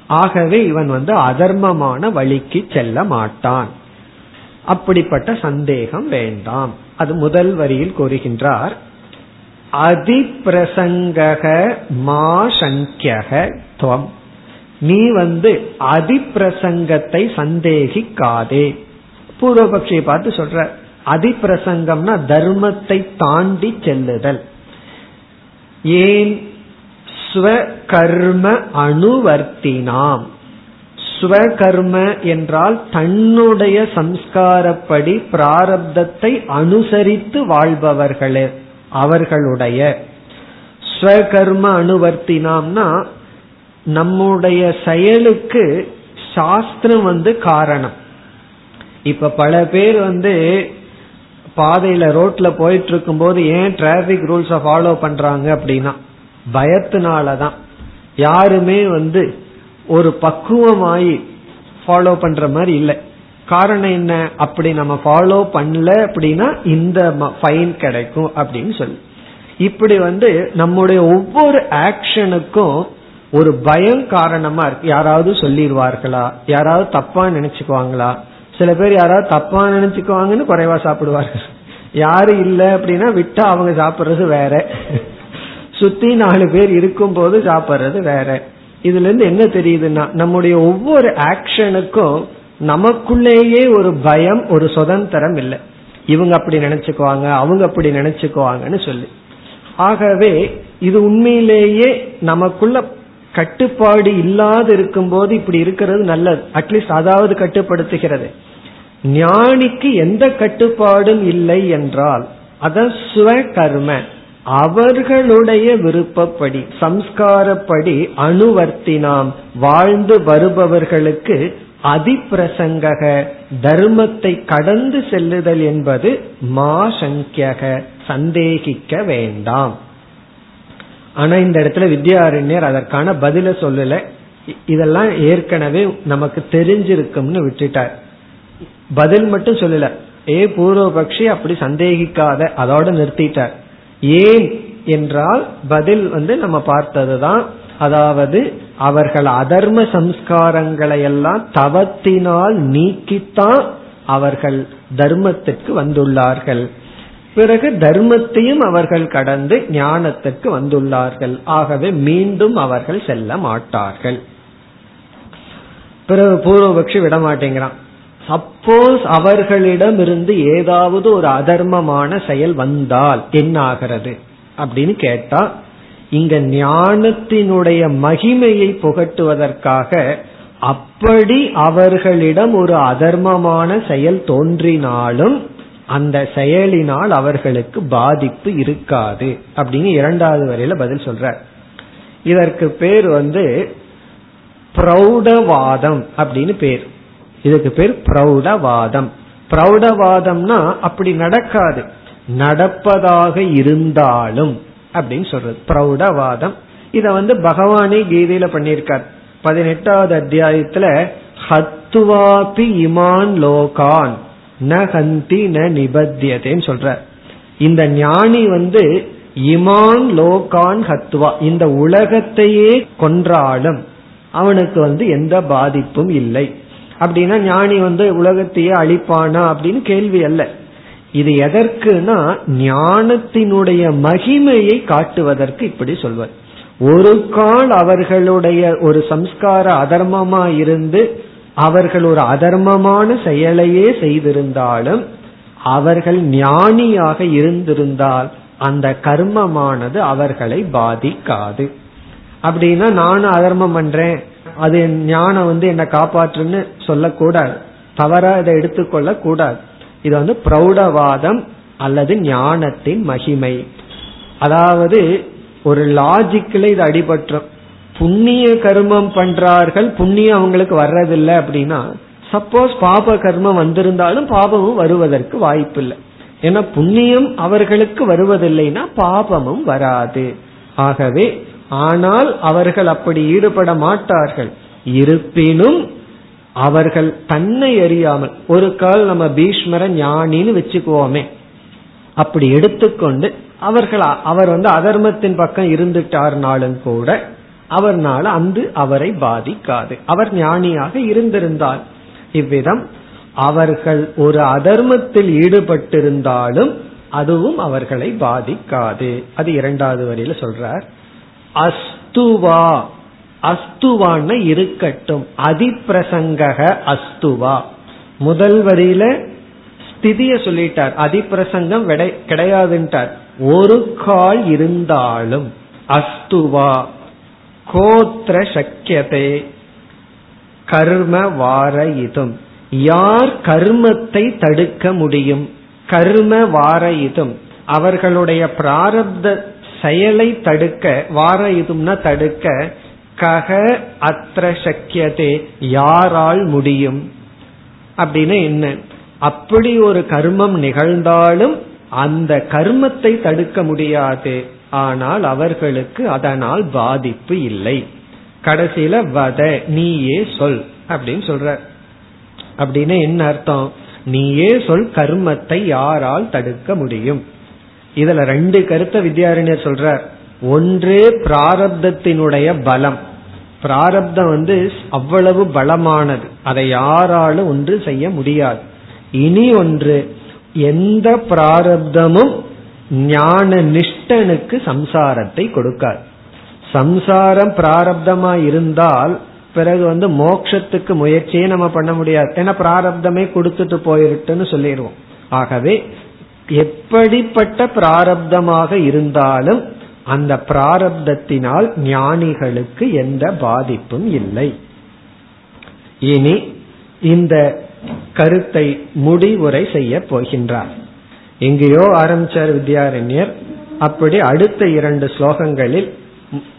Speaker 1: ஆகவே இவன் வந்து அதர்மமான வழிக்கு செல்ல மாட்டான். அப்படிப்பட்ட சந்தேகம் வேண்டாம். அது முதல் வரியில் கூறுகின்றார் அதிப்பிரசங்கக மா சங்கியக துவம். நீ வந்து அதிப்பிரசங்கத்தை சந்தேகிக்காதே. பூர்வபக்ஷியை பார்த்து சொல்ற அதிப்பிரசங்கம்னா தர்மத்தை தாண்டி செல்லுதல். ஏன் ஸ்வகர்ம அணுவர்த்தினாம். ஸ்வகர்ம என்றால் தன்னுடைய சம்ஸ்காரப்படி பிராரப்தத்தை அனுசரித்து வாழ்பவர்களே. அவர்களுடைய ஸ்வகர்ம அணுவர்த்தினாம்னா நம்முடைய செயலுக்கு சாஸ்திரம் வந்து காரணம். இப்ப பல பேர் வந்து பாதையில ரோட்ல போயிட்டு இருக்கும் போது ஏன் டிராபிக் ரூல்ஸ ஃபாலோ பண்றாங்க அப்படின்னா பயத்தினாலதான். யாருமே வந்து ஒரு பக்குவமாயி ஃபாலோ பண்ற மாதிரி இல்லை. காரணம் என்ன? அப்படி நம்ம ஃபாலோ பண்ணல அப்படின்னா இந்த ஃபைன் கிடைக்கும் அப்படின்னு சொல்லி. இப்படி வந்து நம்முடைய ஒவ்வொரு ஆக்ஷனுக்கும் ஒரு பயம் காரணமா இருக்கு. யாராவது சொல்லிடுவார்களா யாராவது தப்பா நினைச்சுக்குவாங்களா? சில பேர் யாராவது தப்பா நினைச்சுக்குவாங்கன்னு குறைவா சாப்பிடுவார்கள். யாரு இல்ல அப்படின்னா விட்டா அவங்க சாப்பிடுறது வேற. சுத்தி நாலு பேர் இருக்கும் போது சாப்பிடுறது வேற. இதுல இருந்து என்ன தெரியுதுன்னா நம்முடைய ஒவ்வொரு ஆக்ஷனுக்கும் நமக்குள்ளேயே ஒரு பயம் ஒரு சுதந்திரம் இல்லை. இவங்க அப்படி நினைச்சுக்குவாங்க அவங்க அப்படி நினைச்சுக்குவாங்கன்னு சொல்லி. ஆகவே இது உண்மையிலேயே நமக்குள்ள கட்டுப்பாடு இல்லாது இருக்கும் போது இப்படி இருக்கிறது நல்லது. அட்லீஸ்ட் அதாவது கட்டுப்படுத்துகிறது. ஞானிக்கு எந்த கட்டுப்பாடும் இல்லை என்றால் அத சுவ கர்ம அவர்களுடைய விருப்பப்படி சம்ஸ்காரப்படி அணுவர்த்தினாம் வாழ்ந்து வருபவர்களுக்கு அதிப்பிரசங்கக தர்மத்தை கடந்து செல்லுதல் என்பது மா சங்கியக சந்தேகிக்க வேண்டாம். ஆனா இந்த இடத்துல வித்யாரண்யர் அதற்கான பதில சொல்லல. இதெல்லாம் ஏற்கனவே நமக்கு தெரிஞ்சிருக்கும்னு விட்டுட்டார். பதில் மட்டும் சொல்லல. ஏ பூர்வபக்ஷி அப்படி சந்தேகிக்காத அதோட நிறுத்திட்டார். ஏன் என்றால் பதில் வந்து நம்ம பார்த்ததுதான். அதாவது அவர்கள் அதர்ம சம்ஸ்காரங்களை எல்லாம் தவத்தினால் நீக்கித்தான் அவர்கள் தர்மத்திற்கு வந்துள்ளார்கள். பிறகு தர்மத்தையும் அவர்கள் கடந்து ஞானத்திற்கு வந்துள்ளார்கள். ஆகவே மீண்டும் அவர்கள் செல்ல மாட்டார்கள். பிறகு பூர்வபக்ஷி விட மாட்டேங்கிறான் சப்போஸ் அவர்களிடம் இருந்து ஏதாவது ஒரு அதர்மமான செயல் வந்தால் என்ன ஆகிறது அப்படின்னு கேட்டா இங்க ஞானத்தினுடைய மகிமையை புகட்டுவதற்காக அப்படி அவர்களிடம் ஒரு அதர்மமான செயல் தோன்றினாலும் அந்த செயலினால் அவர்களுக்கு பாதிப்பு இருக்காது அப்படின்னு இரண்டாவது வரையில பதில் சொல்ற இதற்கு பேர் வந்து பிரௌடவாதம் அப்படின்னு பேர். இதுக்கு பேர் பிரௌடவாதம். பிரௌடவாதம்னா அப்படி நடக்காது. நடப்பதாக இருந்தாலும் அப்படின்னு சொல்றது. பிரௌடவாதம். இத வந்து பகவானே கீதையில பண்ணியிருக்கார். பதினெட்டாவது அத்தியாயத்துல ஹத்துவாபி இமான் லோகான் ந ஹந்தி ந நிபத்தியதேன்னு சொல்ற இந்த ஞானி வந்து இமான் லோகான் ஹத்துவா இந்த உலகத்தையே கொன்றாலும் அவனுக்கு வந்து எந்த பாதிப்பும் இல்லை. அப்படின்னா ஞானி வந்து உலகத்தையே அழிப்பானா அப்படின்னு கேள்வி அல்ல. இது எதற்குனா ஞானத்தினுடைய மகிமையை காட்டுவதற்கு இப்படி சொல்வது ஒரு கால் அவர்களுடைய ஒரு சம்ஸ்கார அதர்மமா இருந்து அவர்கள் ஒரு அதர்மமான செயலையே செய்திருந்தாலும் அவர்கள் ஞானியாக இருந்திருந்தால் அந்த கர்மமானது அவர்களை பாதிக்காது. அப்படின்னா நானும் அதர்மம் பண்றேன். அது ஞானம் வந்து என்ன காப்பாற்றுன்னு சொல்லக்கூடாது. தவறா இதை எடுத்துக்கொள்ள கூடாது இது வந்து பிரௌடவாதம் அல்லது ஞானத்தின் மகிமை. அதாவது ஒரு லாஜிக்கில் இது அடிபட்டுரும் புண்ணிய கர்மம் பண்றார்கள் புண்ணியம் அவங்களுக்கு வர்றதில்லை அப்படின்னா சப்போஸ் பாப கர்மம் வந்திருந்தாலும் பாபமும் வருவதற்கு வாய்ப்பு இல்லை ஏன்னா புண்ணியம் அவர்களுக்கு வருவதில்லைன்னா பாபமும் வராது. ஆகவே ஆனால் அவர்கள் அப்படி ஈடுபட மாட்டார்கள். இருப்பினும் அவர்கள் தன்னை அறியாமல் ஒரு கால் நம்ம பீஷ்மர ஞானின்னு வச்சுக்குவோமே. அப்படி எடுத்துக்கொண்டு அவர்கள் அவர் வந்து அதர்மத்தின் பக்கம் இருந்துட்டார்னாலும் கூட அவர்னால அன்று அவரை பாதிக்காது. அவர் ஞானியாக இருந்திருந்தார் இவ்விதம் அவர்கள் ஒரு அதர்மத்தில் ஈடுபட்டிருந்தாலும் அதுவும் அவர்களை பாதிக்காது. அது இரண்டாவது வரியில சொல்றார். அஸ்துவா அஸ்துவான்னு இருக்கட்டும். அதிப்பிரசங்கக அஸ்துவா. முதல் வரியில ஸ்திதிய சொல்லிட்டார். அதிப்பிரசங்கம் கிடையாதுன்ட்டார். ஒரு கால் இருந்தாலும் அஸ்துவா. கோத்திர சக்கியதே. கர்ம வார இதும். யார் கர்மத்தை தடுக்க முடியும்? கர்ம வார இதும். அவர்களுடைய பிராரப்த செயலை தடுக்க வார இதும்னா தடுக்க கக அத்திர சக்கியதே யாரால் முடியும்? அப்படின்னு என்ன? அப்படி ஒரு கர்மம் நிகழ்ந்தாலும் அந்த கர்மத்தை தடுக்க முடியாது. ஆனால் அவர்களுக்கு அதனால் பாதிப்பு இல்லை. கடைசியில வத நீயே சொல் அப்படின்னு சொல்ற. அப்படின்னு என்ன அர்த்தம்? நீயே சொல் கர்மத்தை யாரால் தடுக்க முடியும்? இதுல ரெண்டு கருத்தை வித்யாரண்யர் சொல்றார். ஒன்று பிராரப்தத்தினுடைய பலம். பிராரப்தம் வந்து அவ்வளவு பலமானது. அதை யாராலும் ஒன்று செய்ய முடியாது. இனி ஒன்று எந்த பிராரப்தமும் ஞான நிஷ்டனுக்கு சம்சாரத்தை கொடுக்காது. சம்சாரம் பிராரப்தமா இருந்தால் பிறகு வந்து மோக்ஷத்துக்கு முயற்சியே நம்ம பண்ண முடியாது. ஏன்னா பிராரப்தமே கொடுத்துட்டு போயிருட்டுன்னு சொல்லிடுவோம். ஆகவே எப்படிப்பட்ட பிராரப்தமாக இருந்தாலும் அந்த பிராரப்தத்தினால் ஞானிகளுக்கு எந்த பாதிப்பும் இல்லை. இனி இந்த கருத்தை முடிவுரை செய்ய போகின்றார். எங்கேயோ ஆரம்பிச்சார் வித்யாரண்யர். அப்படி அடுத்த இரண்டு ஸ்லோகங்களில்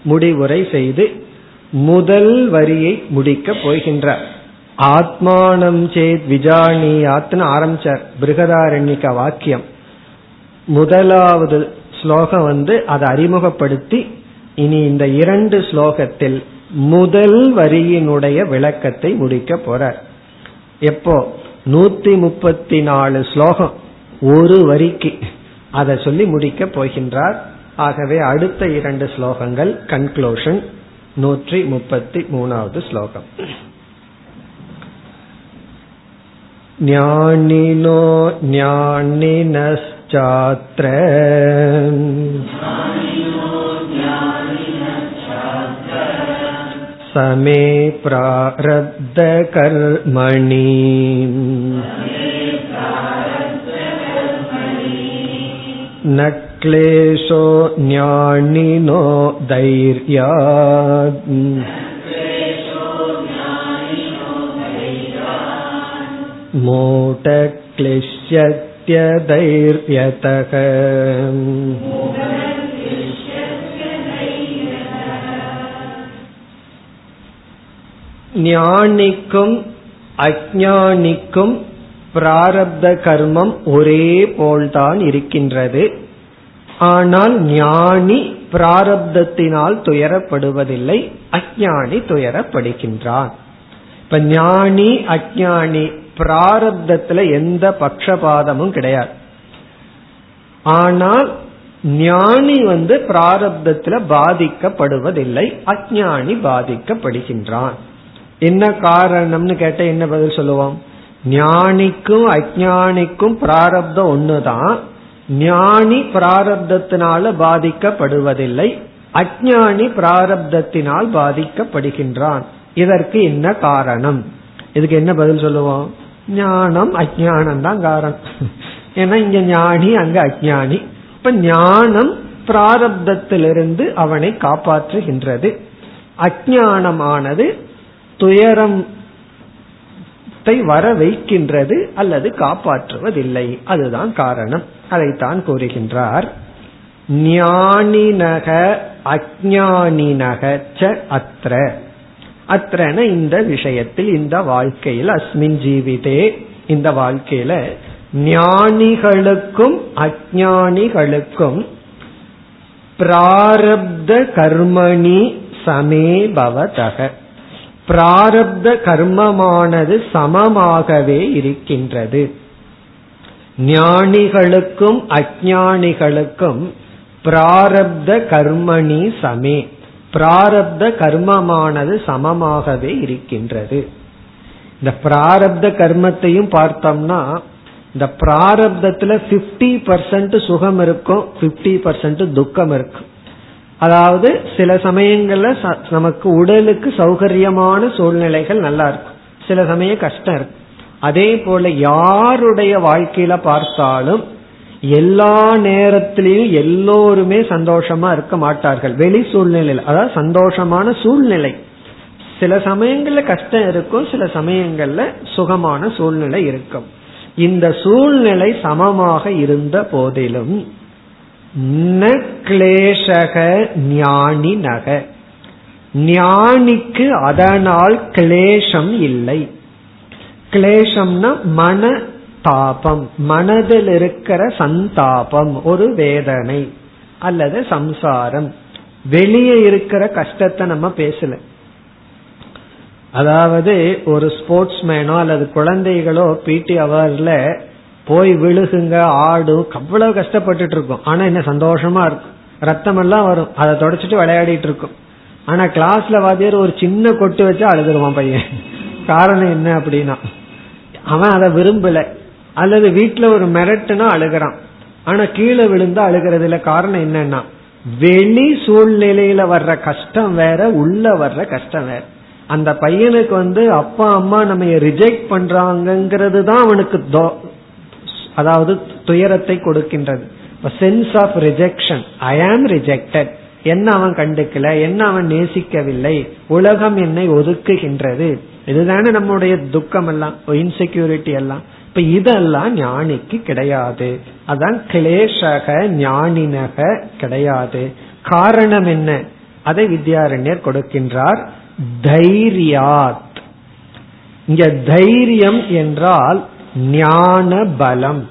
Speaker 1: முடிவுரை செய்து முதல் வரியை முடிக்க போகின்றார். ஆத்மானம் சேத் விஜானியாத்னு ஆரம்பிச்சார். பிருகதாரண்யக வாக்கியம். முதலாவது ஸ்லோகம் வந்து அதை அறிமுகப்படுத்தி இனி இந்த இரண்டு ஸ்லோகத்தில் முதல் வரியினுடைய விளக்கத்தை முடிக்க போறார். எப்போ? நூத்தி முப்பத்தி நாலு ஸ்லோகம் ஒரு வரிக்கு. அதை சொல்லி முடிக்க போகின்றார். ஆகவே அடுத்த இரண்டு ஸ்லோகங்கள் கன்க்ளூஷன் நூற்றி முப்பத்தி மூணாவது ஸ்லோகம். ज्ञानिनो ज्ञानिनश्चात्र समे प्रारब्धकर्मणि न क्लेशो ज्ञानिनो धैर्यात् मूढक्लिश्यत्यभिजायते ஞானிக்கும் அஜானிக்கும் பிராரப்த கர்மம் ஒரே போல்தான் இருக்கின்றது. ஆனால் ஞானி பிராரப்தத்தினால் துயரப்படுவதில்லை அஜானி துயரப்படுகின்றான். இப்ப ஞானி அஜானி பிராரப்தத்துல எந்த பக்ஷபாதமும் கிடையாது. ஆனால் ஞானி வந்து பிராரப்தத்துல பாதிக்கப்படுவதில்லை அஜானி பாதிக்கப்படுகின்றான். என்ன காரணம்னு கேட்ட என்ன பதில் சொல்லுவோம்? ஞானிக்கும் அஜானிக்கும் பிராரப்தம் ஒண்ணுதான். ஞானி பிராரப்தத்தினால பாதிக்கப்படுவதில்லை. அஜானி பிராரப்தத்தினால் பாதிக்கப்படுகின்றான். இதற்கு என்ன காரணம்? இதுக்கு என்ன பதில் சொல்லுவோம்? ஞானம் அஜானம் தான் காரணம். ஏன்னா இங்க ஞானி அங்க அஜானி. இப்ப ஞானம் பிராரப்தத்திலிருந்து அவனை காப்பாற்றுகின்றது. அஜானமானது துயரம் வர வைக்கின்றது அல்லது காப்பாற்றுவதில்லை. அதுதான் காரணம். அதைத்தான் கூறுகின்றார். ஞானினக அஜானினக ச அத்திர அத்தன இந்த விஷயத்தில் இந்த வாழ்க்கையில் அஸ்மின் ஜீவிதே இந்த வாழ்க்கையில ஞானிகளுக்கும் அஜானிகளுக்கும் பிராரப்த கர்மணி சமேபவதக. பிராரப்த கர்மமானது சமமாகவே இருக்கின்றது. ஞானிகளுக்கும் அஜானிகளுக்கும் பிராரப்த கர்மணி சமே. பிராரப்த கர்மமானது சமமாகவே இருக்கின்றது. இந்த பிராரப்த கர்மத்தையும் பார்த்தோம்னா இந்த பிராரப்தத்துல பிப்டி பர்சன்ட் சுகம் இருக்கும் பிப்டி பர்சன்ட் துக்கம் இருக்கும். அதாவது சில சமயங்கள்ல நமக்கு உடலுக்கு சௌகரியமான சூழ்நிலைகள் நல்லா இருக்கும். சில சமயம் கஷ்டம் இருக்கும். அதே போல யாருடைய வாழ்க்கையில பார்த்தாலும் எல்லா நேரத்திலையும் எல்லோருமே சந்தோஷமா இருக்க மாட்டார்கள். வெளி சூழ்நிலையில் அதாவது சந்தோஷமான சூழ்நிலை. சில சமயங்கள்ல கஷ்டம் இருக்கும் சில சமயங்கள்ல சுகமான சூழ்நிலை இருக்கும். இந்த சூழ்நிலை சமமாக இருந்த போதிலும் ந கிளேஷக ஞானி நக. ஞானிக்கு அதனால் கிளேசம் இல்லை. கிளேசம்னா மன தாபம் மனதில் இருக்கிற சந்தாபம் ஒரு வேதனை அல்லது சம்சாரம். வெளியே இருக்கிற கஷ்டத்தை நம்ம பேசல. அதாவது ஒரு ஸ்போர்ட்ஸ் மேனோ அல்லது குழந்தைகளோ பிடி அவர்ல போய் விழுகுங்க ஆடும் அவ்வளவு கஷ்டப்பட்டுட்டு இருக்கும். ஆனா என்ன சந்தோஷமா இருக்கும். ரத்தம் எல்லாம் வரும். அதை தொடச்சிட்டு விளையாடிட்டு இருக்கும். ஆனா கிளாஸ்ல வாத்தியார் ஒரு சின்ன கொட்டு வச்சா அழுதுருவான் பையன். காரணம் என்ன அப்படின்னா அவன் அதை விரும்பல. அல்லது வீட்டுல ஒரு மிரட்டுனா அழுகிறான். ஆனா கீழே விழுந்தா அழுகிறதுல காரணம் என்னன்னா வெளி சூழ்நிலையில வர்ற கஷ்டம் வேற உள்ள வர்ற கஷ்டம் வேற. அந்த பையனுக்கு வந்து அப்பா அம்மா நம்ம ரிஜெக்ட் பண்றாங்கிறது தான் அவனுக்கு அதாவது துயரத்தை கொடுக்கின்றது. சென்ஸ் ஆஃப் ரிஜெக்ஷன் ஐ ஆம் ரிஜெக்டட் என்ன அவன் கண்டுக்கல? என்ன அவன் நேசிக்கவில்லை? உலகம் என்னை ஒதுக்குகின்றது. இதுதானே நம்முடைய துக்கம் எல்லாம் இன்செக்யூரிட்டி எல்லாம். இப்ப இதெல்லாம் ஞானிக்கு கிடையாது. அதான் கிளேஷக ஞானினக கிடையாது. காரணம் என்ன? அதை வித்யாரண்யர் கொடுக்கின்றார் தைரியாத். இங்க தைரியம் என்றால் ஞான பலம்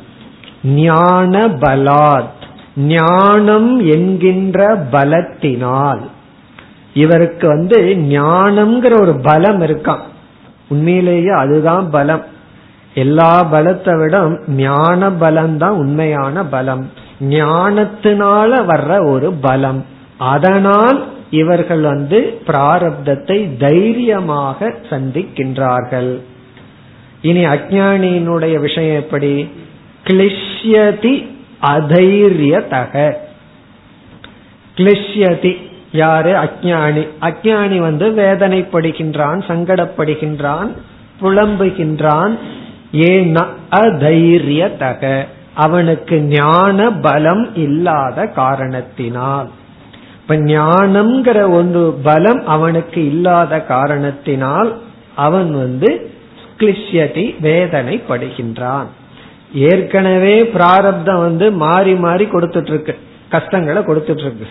Speaker 1: ஞான பலாத் ஞானம் என்கின்ற பலத்தினால். இவருக்கு வந்து ஞானம்ங்கிற ஒரு பலம் இருக்கான் உண்மையிலேயே அதுதான் பலம். எல்லா பலத்தை விட ஞான பலம் தான் உண்மையான பலம். ஞானத்தினால வர்ற ஒரு பலம். அதனால் இவர்கள் வந்து பிராரப்தத்தை தைரியமாக சந்திக்கின்றார்கள். இனி அஜானியினுடைய விஷயம் எப்படி? கிளிஷ்யதி அதைரியதக. கிளிஷ்யதி யாரு? அஜானி அஜானி வந்து வேதனைப்படுகின்றான் சங்கடப்படுகின்றான் புலம்புகின்றான். ஏன் அதைரியதக. அவனுக்கு ஞான பலம் இல்லாத காரணத்தினால். இப்ப ஞானம்ங்கிற ஒரு பலம் அவனுக்கு இல்லாத காரணத்தினால் அவன் வந்து உத்கிளிஷ்யதி வேதனைப்படுகின்றான். ஏற்கனவே பிராரப்தம் வந்து மாறி மாறி கொடுத்துட்டு இருக்கு கஷ்டங்களை கொடுத்துட்டு இருக்கு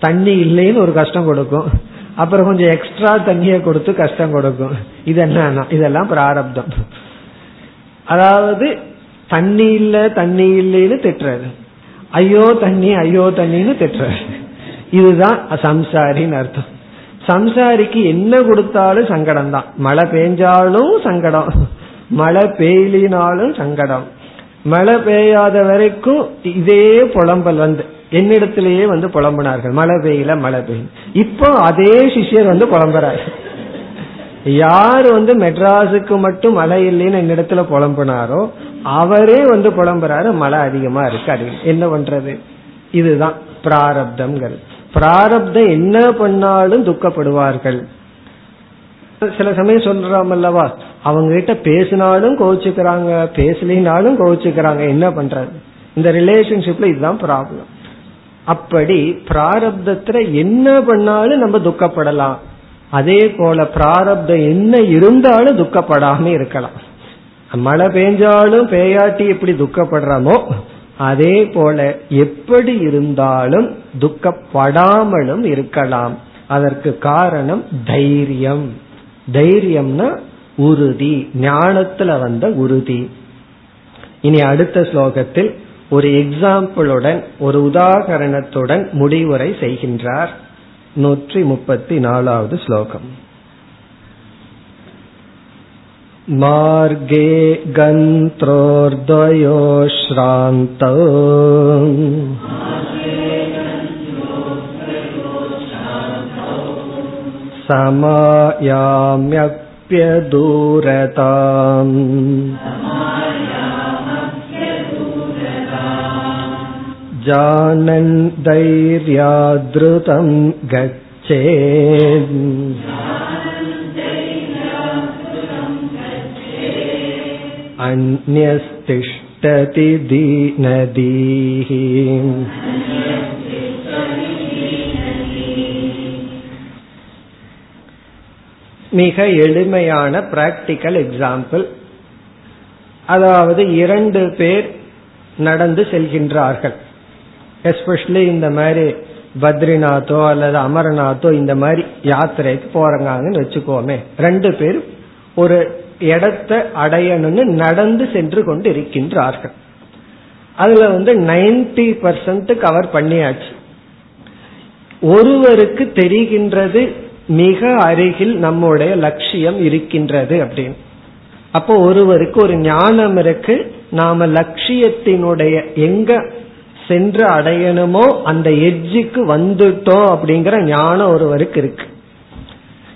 Speaker 1: தண்ணி இல்லைன்னு ஒரு கஷ்டம் கொடுக்கும். அப்புறம் கொஞ்சம் எக்ஸ்ட்ரா தண்ணியை கொடுத்து கஷ்டம் கொடுக்கும். இது என்ன இதெல்லாம் பிராரப்தம். அதாவது தண்ணி இல்ல தண்ணி இல்லைன்னு திட்டுறது. ஐயோ தண்ணி ஐயோ தண்ணின்னு திட்டுறது. இதுதான் சம்சாரின்னு அர்த்தம். சம்சாரிக்கு என்ன கொடுத்தாலும் சங்கடம் தான் மழை பெஞ்சாலும் சங்கடம். மழை பெய்லினாலும் சங்கடம். மழை பெய்யாத வரைக்கும் இதே புலம்பல் வந்து என்னிடத்திலேயே வந்து புலம்பினார்கள். மழை பெய்யல மழை பெய்யும் இப்போ அதே சிஷியர் வந்து புலம்புறாரு. யார் வந்து மெட்ராஸுக்கு மட்டும் மழை இல்லைன்னு என்னிடத்துல புலம்புனாரோ அவரே வந்து புலம்புறாரு. மழை அதிகமா இருக்கு அது என்ன பண்றது? இதுதான் பிராரப்தம்ங்கிறது. பிராரப்தம் என்ன பண்ணாலும் துக்கப்படுவார்கள். சில சமயம் சொல்றோம் அல்லவா அவங்க கிட்ட பேசினாலும் கோவிச்சுக்கிறாங்க பேசலினாலும் கோவிச்சுக்கிறாங்க என்ன பண்றது? இந்த ரிலேஷன்ஷிப்ல இதுதான் ப்ராப்ளம் அப்படி பிராரப்தத்துல என்ன பண்ணாலும் நம்ம துக்கப்படலாம். அதே போல பிராரப்தம் என்ன இருந்தாலும் துக்கப்படாம இருக்கலாம். மழை பெஞ்சாலும் பேயாட்டி எப்படி துக்கப்படுறோமோ அதே போல எப்படி இருந்தாலும் துக்கப்படாமலும் இருக்கலாம் அதற்கு காரணம் தைரியம் தைரியம்னா உறுதி ஞானத்துல வந்த உறுதி இனி அடுத்த ஸ்லோகத்தில் ஒரு எக்ஸாம்பிளுடன் ஒரு உதாகரணத்துடன் முடிவுரை செய்கின்றார் நூற்றி முப்பத்தி நாலாவது ஸ்லோகம் मार्गे गन्त्रोर्द्वयो श्रान्तौ समायाम्यप्यदूरताम् जानन् धैर्यादृतं गच्छेत् अन्यस्तिष्ठति दीनदीः மிக எளிமையான பிராக்டிக்கல் எக்ஸாம்பிள் அதாவது இரண்டு பேர் நடந்து செல்கின்றார்கள். எஸ்பெஷலி இந்த மாதிரி பத்ரிநாத்தோ அல்லது அமர்நாத்தோ இந்த மாதிரி யாத்திரைக்கு போறாங்கன்னு வச்சுக்கோமே. ரெண்டு பேர் ஒரு இடத்தை அடையணும்னு நடந்து சென்று கொண்டு இருக்கின்றார்கள் அதுல வந்து நைன்டி பர்சன்ட் கவர் பண்ணியாச்சு. ஒருவருக்கு தெரிகின்றது மிக அருகில் நம்முடைய லட்சியம் இருக்கின்றது அப்படின்னு. அப்போ ஒருவருக்கு ஒரு ஞானம் இருக்கு நாம லட்சியத்தினுடைய எங்க சென்று அடையணுமோ அந்த எட்ஜுக்கு வந்துட்டோம் அப்படிங்கிற ஞானம் ஒருவருக்கு இருக்கு.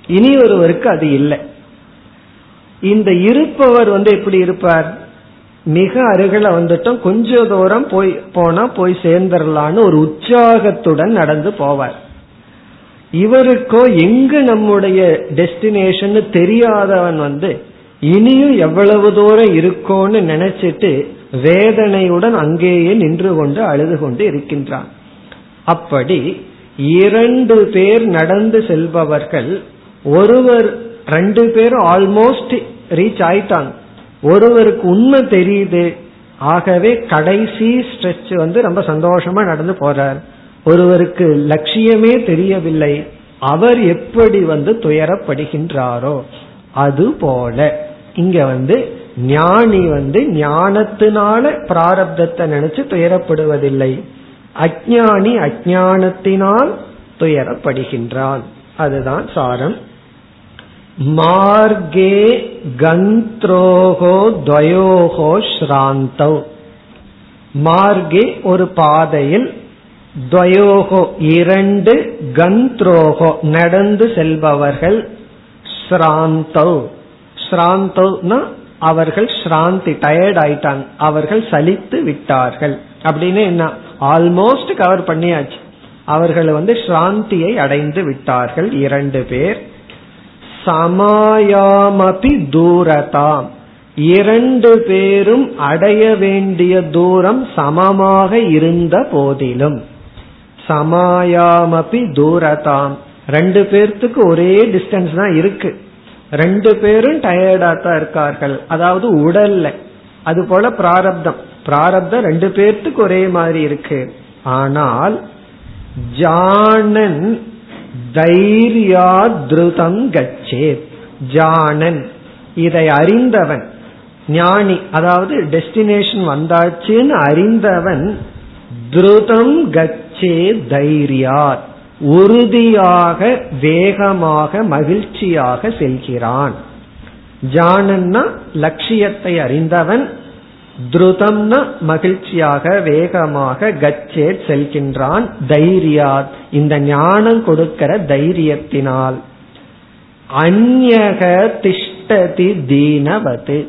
Speaker 1: இனி ஒருவருக்கு அது இல்லை. இந்த இருப்பவர் வந்து எப்படி இருப்பார்? மிக அருகில வந்துட்டோம் கொஞ்ச தூரம் போய் போனா போய் சேர்ந்துடலான்னு ஒரு உற்சாகத்துடன் நடந்து போவார். இவருக்கோ எங்கு நம்முடைய டெஸ்டினேஷன் தெரியாதவன் வந்து இனியும் எவ்வளவு தூரம் இருக்கோன்னு நினைச்சிட்டு வேதனையுடன் அங்கேயே நின்று கொண்டு அழுது கொண்டு இருக்கின்றான். அப்படி இரண்டு பேர் நடந்து செல்பவர்கள் ஒருவர் ரெண்டு பேரும் ஆல்மோஸ்ட் ரீச் ஆயிட்டாங்க ஒருவருக்கு உண்மை தெரியுது. ஆகவே கடைசி ஸ்ட்ரெச் வந்து ரொம்ப சந்தோஷமா நடந்து போறார். ஒருவருக்கு லட்சியமே தெரியவில்லை அவர் எப்படி வந்து துயரப்படுகின்றாரோ அது போல. இங்க வந்து ஞானி வந்து ஞானத்தினால பிராரப்தத்தை நினைச்சு துயரப்படுவதில்லை. அஜானி அஜானத்தினால் துயரப்படுகின்றான். அதுதான் சாரம். மார்கே கந்த்ரோகோ துவயோகோ ஸ்ராந்தௌ. மார்கே ஒரு பாதையில் துவயோகோ இரண்டு கந்த்ரோகோ நடந்து செல்பவர்கள் ஸ்ராந்தௌ. ஸ்ராந்தௌனா அவர்கள் ஸ்ராந்தி டயர்ட் ஆயிட்டாங்க. அவர்கள் சலித்து விட்டார்கள். அப்படின்னு என்ன? ஆல்மோஸ்ட் கவர் பண்ணியாச்சு. அவர்கள் வந்து ஸ்ராந்தியை அடைந்து விட்டார்கள் இரண்டு பேர். சமாயாமபி தூரதாம். இரண்டு பேரும் அடைய வேண்டிய தூரம் சமமாக இருந்த போதிலும். சமாயாமபி தூரதாம். ரெண்டு பேர்த்துக்கு ஒரே டிஸ்டன்ஸ் தான் இருக்கு. ரெண்டு பேரும் டயர்டா தான் இருக்கார்கள். அதாவது உடல்ல. அது போல பிராரப்தம். பிராரப்தம் ரெண்டு பேர்த்துக்கு ஒரே மாதிரி இருக்கு. ஆனால் ஜானன் தைரியா திருதம் கச்சேத். ஜானன் இதை அறிந்தவன் ஞானி அதாவது டெஸ்டினேஷன் வந்தாச்சுன்னு அறிந்தவன் திருதம் கச்ச தைரியாத் உறுதியாக வேகமாக மகிழ்ச்சியாக செல்கிறான். ஜானன்னா லட்சியத்தை அறிந்தவன் துருதம்னா மகிழ்ச்சியாக வேகமாக கச்சே செல்கின்றான் தைரியாத் இந்த ஞானம் கொடுக்கிற தைரியத்தினால். அந்யக திஷ்டதி தீனவது.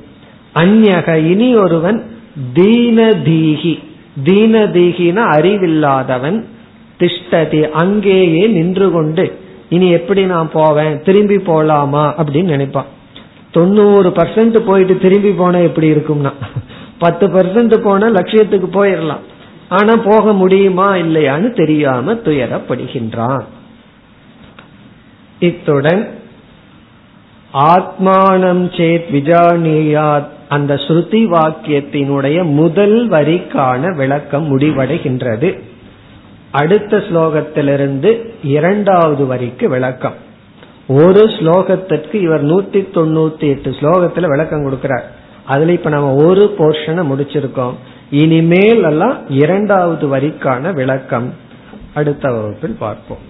Speaker 1: அந்யக இனி ஒருவன் தீனதீகி. தீனதீகின அறிவில்லாதவன் திஷ்டதி அங்கேயே நின்று கொண்டு இனி எப்படி நான் போவேன்? திரும்பி போலாமா? அப்படின்னு நினைப்பான். தொண்ணூறு பர்சன்ட் போயிட்டு திரும்பி போனா எப்படி இருக்கும்னா பத்து பர்சன்ட் போனா லட்சியத்துக்கு போயிடலாம் ஆனா போக முடியுமா இல்லையான்னு தெரியாம துயரப்படுகின்றான். இத்துடன் ஆத்மானம் சேத் விஜானியாத் அந்த ஸ்ருதி வாக்கியத்தினுடைய முதல் வரிக்கான விளக்கம் முடிவடைகின்றது. அடுத்த ஸ்லோகத்திலிருந்து இரண்டாவது வரிக்கு விளக்கம். ஒரு ஸ்லோகத்திற்கு இவர் நூத்தி தொண்ணூத்தி எட்டு ஸ்லோகத்துல விளக்கம் கொடுக்கிறார். அதுல இப்ப நம்ம ஒரு போர்ஷனை முடிச்சிருக்கோம். இனிமேல் எல்லாம் இரண்டாவது வரிக்கான விளக்கம். அடுத்த வகுப்பில் பார்ப்போம்.